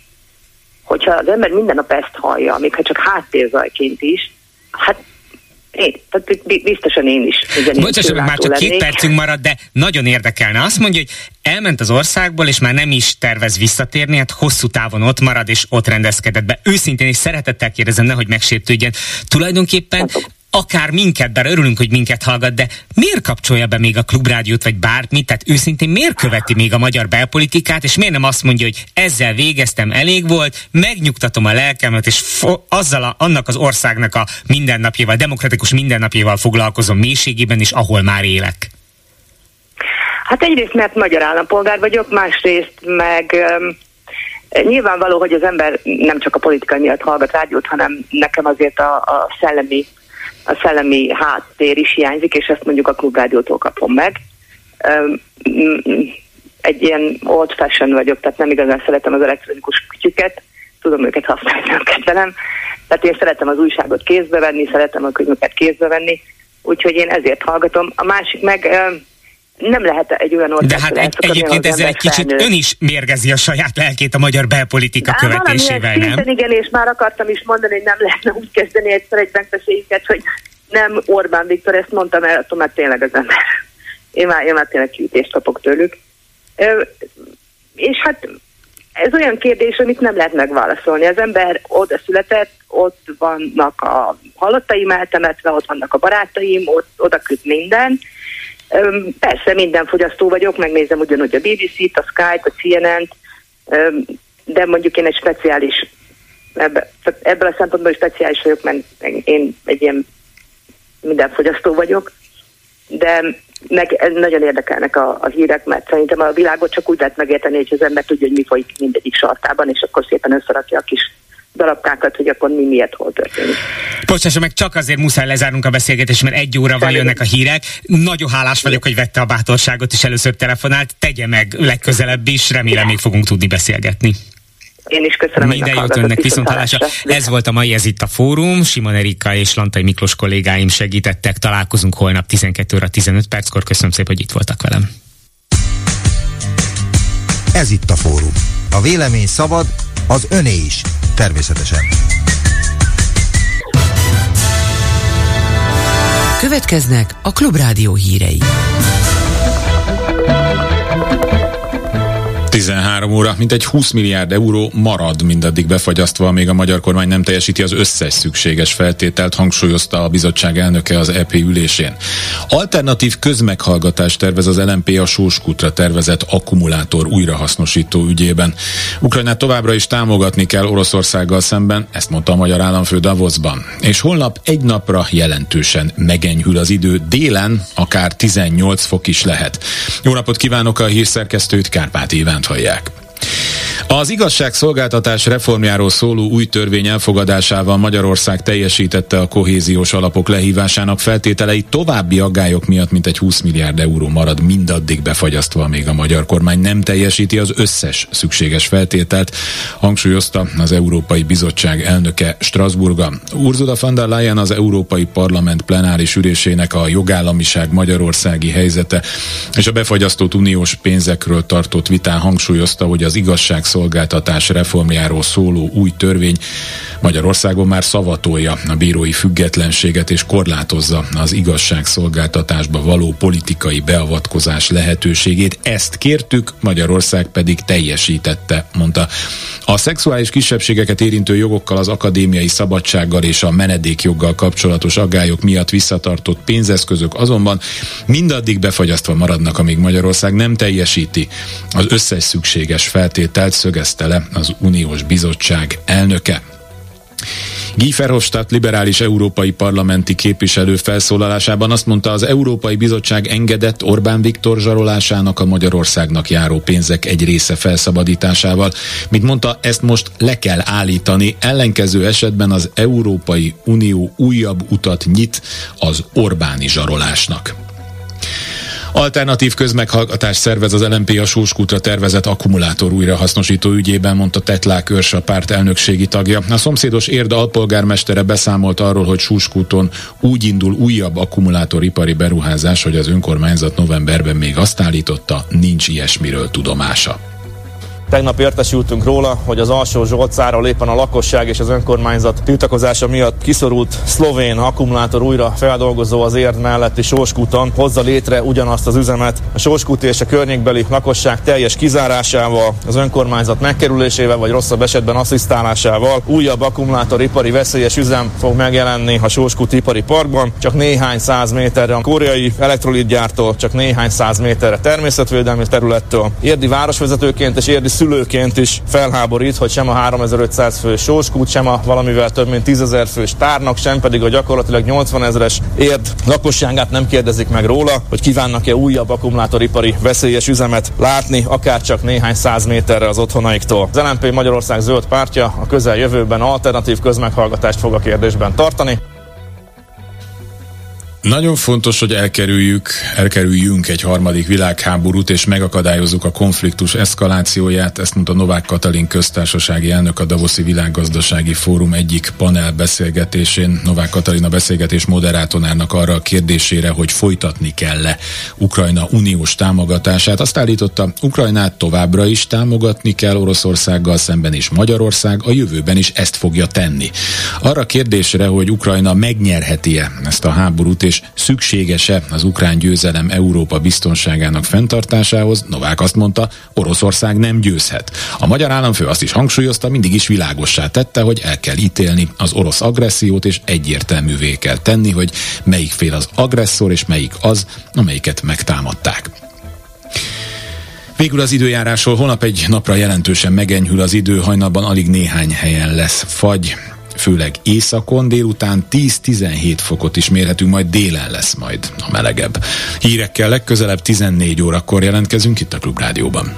hogyha az ember minden nap ezt hallja, még ha csak háttérzajként is, hát én, tehát biztosan én is. Bocsássak, már csak lennék. két percünk marad, de nagyon érdekelne. Azt mondja, hogy elment az országból, és már nem is tervez visszatérni, hát hosszú távon ott marad, és ott rendezkedett be. Őszintén és szeretettel kérdezem, nehogy megsértődjön. Tulajdonképpen akár minket, bár örülünk, hogy minket hallgat, de miért kapcsolja be még a klubrádiót, vagy bármit? Tehát őszintén miért követi még a magyar belpolitikát, és miért nem azt mondja, hogy ezzel végeztem, elég volt, megnyugtatom a lelkemet, és fo- azzal a, annak az országnak a mindennapjával, demokratikus mindennapjával foglalkozom mélységében is, ahol már élek? Hát egyrészt, mert magyar állampolgár vagyok, másrészt meg um, nyilvánvaló, hogy az ember nem csak a politika miatt hallgat rádiót, hanem nekem azért a, a szellemi a szellemi háttér is hiányzik, és ezt mondjuk a klubrádiótól kapom meg. Egy ilyen old fashion vagyok, tehát nem igazán szeretem az elektronikus kütyüket, tudom őket használni, nem kedvelem. Tehát én szeretem az újságot kézbe venni, szeretem a könyveket kézbe venni, úgyhogy én ezért hallgatom. A másik meg nem lehet egy olyan ország. De hát egy, egyébként ezzel egy kicsit felnő. ön is mérgezi a saját lelkét a magyar belpolitika De követésével, nem? Igen, és már akartam is mondani, hogy nem lehetne úgy kezdeni egyszer egy megbeszéljüket, hogy nem Orbán Viktor, ezt mondtam el, attól már tényleg az ember. Én már, én már tényleg kiütést kapok tőlük. És hát ez olyan kérdés, amit nem lehet megválaszolni. Az ember oda született, ott vannak a halottaim eltemetve, ott vannak a barátaim, ott, oda küld minden, Persze minden fogyasztó vagyok, megnézem ugyanúgy a BBC-t, a Skype, a CNN-t, de mondjuk én egy speciális ebből a szempontból is speciális vagyok, mert én egy ilyen minden fogyasztó vagyok, de meg nagyon érdekelnek a, a hírek, mert szerintem a világot csak úgy lehet megérteni, hogy az ember tudja, hogy mi folyik mindegyik sartában, és akkor szépen összerakja a kis darabkákat, hogy akkor mi miért hol történik. Bocsássa meg, csak azért muszáj lezárnunk a beszélgetést, mert egy óra van jönnek a hírek. Nagyon hálás vagyok, hogy vette a bátorságot és először telefonált. Tegye meg legközelebb is, remélem még fogunk tudni beszélgetni. Én is köszönöm. Minden jót önnek viszontlátásra. Ez volt a mai Ez itt a fórum. Simon Erika és Lantai Miklós kollégáim segítettek. Találkozunk holnap 12 óra 15 perckor. Köszönöm szépen, hogy itt voltak velem. Ez itt a fórum. A vélemény szabad, az öné is. Természetesen. Következnek a Klubrádió hírei. 13 óra, mint egy 20 milliárd euró marad mindaddig befagyasztva, még a magyar kormány nem teljesíti az összes szükséges feltételt, hangsúlyozta a bizottság elnöke az EP ülésén. Alternatív közmeghallgatást tervez az LMP a Sóskutra tervezett akkumulátor újrahasznosító ügyében. Ukrajnát továbbra is támogatni kell Oroszországgal szemben, ezt mondta a magyar államfő Davosban. És holnap egy napra jelentősen megenyhül az idő, délen akár 18 fok is lehet. Jó napot kívánok a hírszerkesztőt, Kárpát iránt hallják. Az igazságszolgáltatás reformjáról szóló új törvény elfogadásával Magyarország teljesítette a kohéziós alapok lehívásának feltételeit további aggályok miatt, mint egy 20 milliárd euró marad mindaddig befagyasztva, még a magyar kormány nem teljesíti az összes szükséges feltételt, hangsúlyozta az Európai Bizottság elnöke Strasburga. Ursula von der Leyen az Európai Parlament plenáris ülésének a jogállamiság magyarországi helyzete és a befagyasztott uniós pénzekről tartott vitán hangsúlyozta, hogy az igazságszolgáltatás igazságszolgáltatás reformjáról szóló új törvény Magyarországon már szavatolja a bírói függetlenséget és korlátozza az igazságszolgáltatásba való politikai beavatkozás lehetőségét. Ezt kértük, Magyarország pedig teljesítette, mondta. A szexuális kisebbségeket érintő jogokkal, az akadémiai szabadsággal és a menedékjoggal kapcsolatos aggályok miatt visszatartott pénzeszközök azonban mindaddig befagyasztva maradnak, amíg Magyarország nem teljesíti az összes szükséges feltételt, szögezte le az Uniós Bizottság elnöke. Guy Verhofstadt liberális európai parlamenti képviselő felszólalásában azt mondta, az Európai Bizottság engedett Orbán Viktor zsarolásának a Magyarországnak járó pénzek egy része felszabadításával. Mint mondta, ezt most le kell állítani, ellenkező esetben az Európai Unió újabb utat nyit az Orbáni zsarolásnak. Alternatív közmeghallgatás szervez az LMP a Sóskútra tervezett akkumulátor újrahasznosító ügyében, mondta Tetlák Őrs a párt elnökségi tagja. A szomszédos Érda alpolgármestere beszámolt arról, hogy Súskúton úgy indul újabb akkumulátoripari beruházás, hogy az önkormányzat novemberben még azt állította, nincs ilyesmiről tudomása. Tegnap értesültünk róla, hogy az alsó Zsolcáról éppen a lakosság és az önkormányzat tiltakozása miatt kiszorult szlovén akkumulátor újra feldolgozó az érd melletti Sóskúton hozza létre ugyanazt az üzemet. A Sóskúti és a környékbeli lakosság teljes kizárásával, az önkormányzat megkerülésével vagy rosszabb esetben asszisztálásával újabb akkumulátoripari veszélyes üzem fog megjelenni a Sóskúti ipari parkban. Csak néhány száz méterre a koreai elektrolitgyártól, csak néhány száz méterre természetvédelmi területtől. Érdi városvezetőként és érdi szülőként is felháborít, hogy sem a 3500 fős sóskút, sem a valamivel több mint 10 ezer fős tárnak, sem pedig a gyakorlatilag 80 ezeres érd lakosságát nem kérdezik meg róla, hogy kívánnak-e újabb akkumulátoripari veszélyes üzemet látni, akár csak néhány száz méterre az otthonaiktól. Az LNP Magyarország zöld pártja a közeljövőben alternatív közmeghallgatást fog a kérdésben tartani. Nagyon fontos, hogy elkerüljük, elkerüljünk egy harmadik világháborút, és megakadályozzuk a konfliktus eszkalációját. Ezt mondta Novák Katalin köztársasági elnök a Davoszi Világgazdasági Fórum egyik panel beszélgetésén. Novák Katalin a beszélgetés moderátornának arra a kérdésére, hogy folytatni kell-e Ukrajna uniós támogatását. Azt állította, Ukrajnát továbbra is támogatni kell Oroszországgal szemben, és Magyarország a jövőben is ezt fogja tenni. Arra kérdésre, hogy Ukrajna megnyerheti-e ezt a háborút, és szükséges-e az ukrán győzelem Európa biztonságának fenntartásához, Novák azt mondta, Oroszország nem győzhet. A magyar államfő azt is hangsúlyozta, mindig is világossá tette, hogy el kell ítélni az orosz agressziót, és egyértelművé kell tenni, hogy melyik fél az agresszor, és melyik az, amelyiket megtámadták. Végül az időjárásról holnap egy napra jelentősen megenyhül az idő, hajnalban alig néhány helyen lesz fagy, főleg északon, délután 10-17 fokot is mérhetünk, majd délen lesz majd a melegebb. Hírekkel legközelebb 14 órakor jelentkezünk itt a Klubrádióban.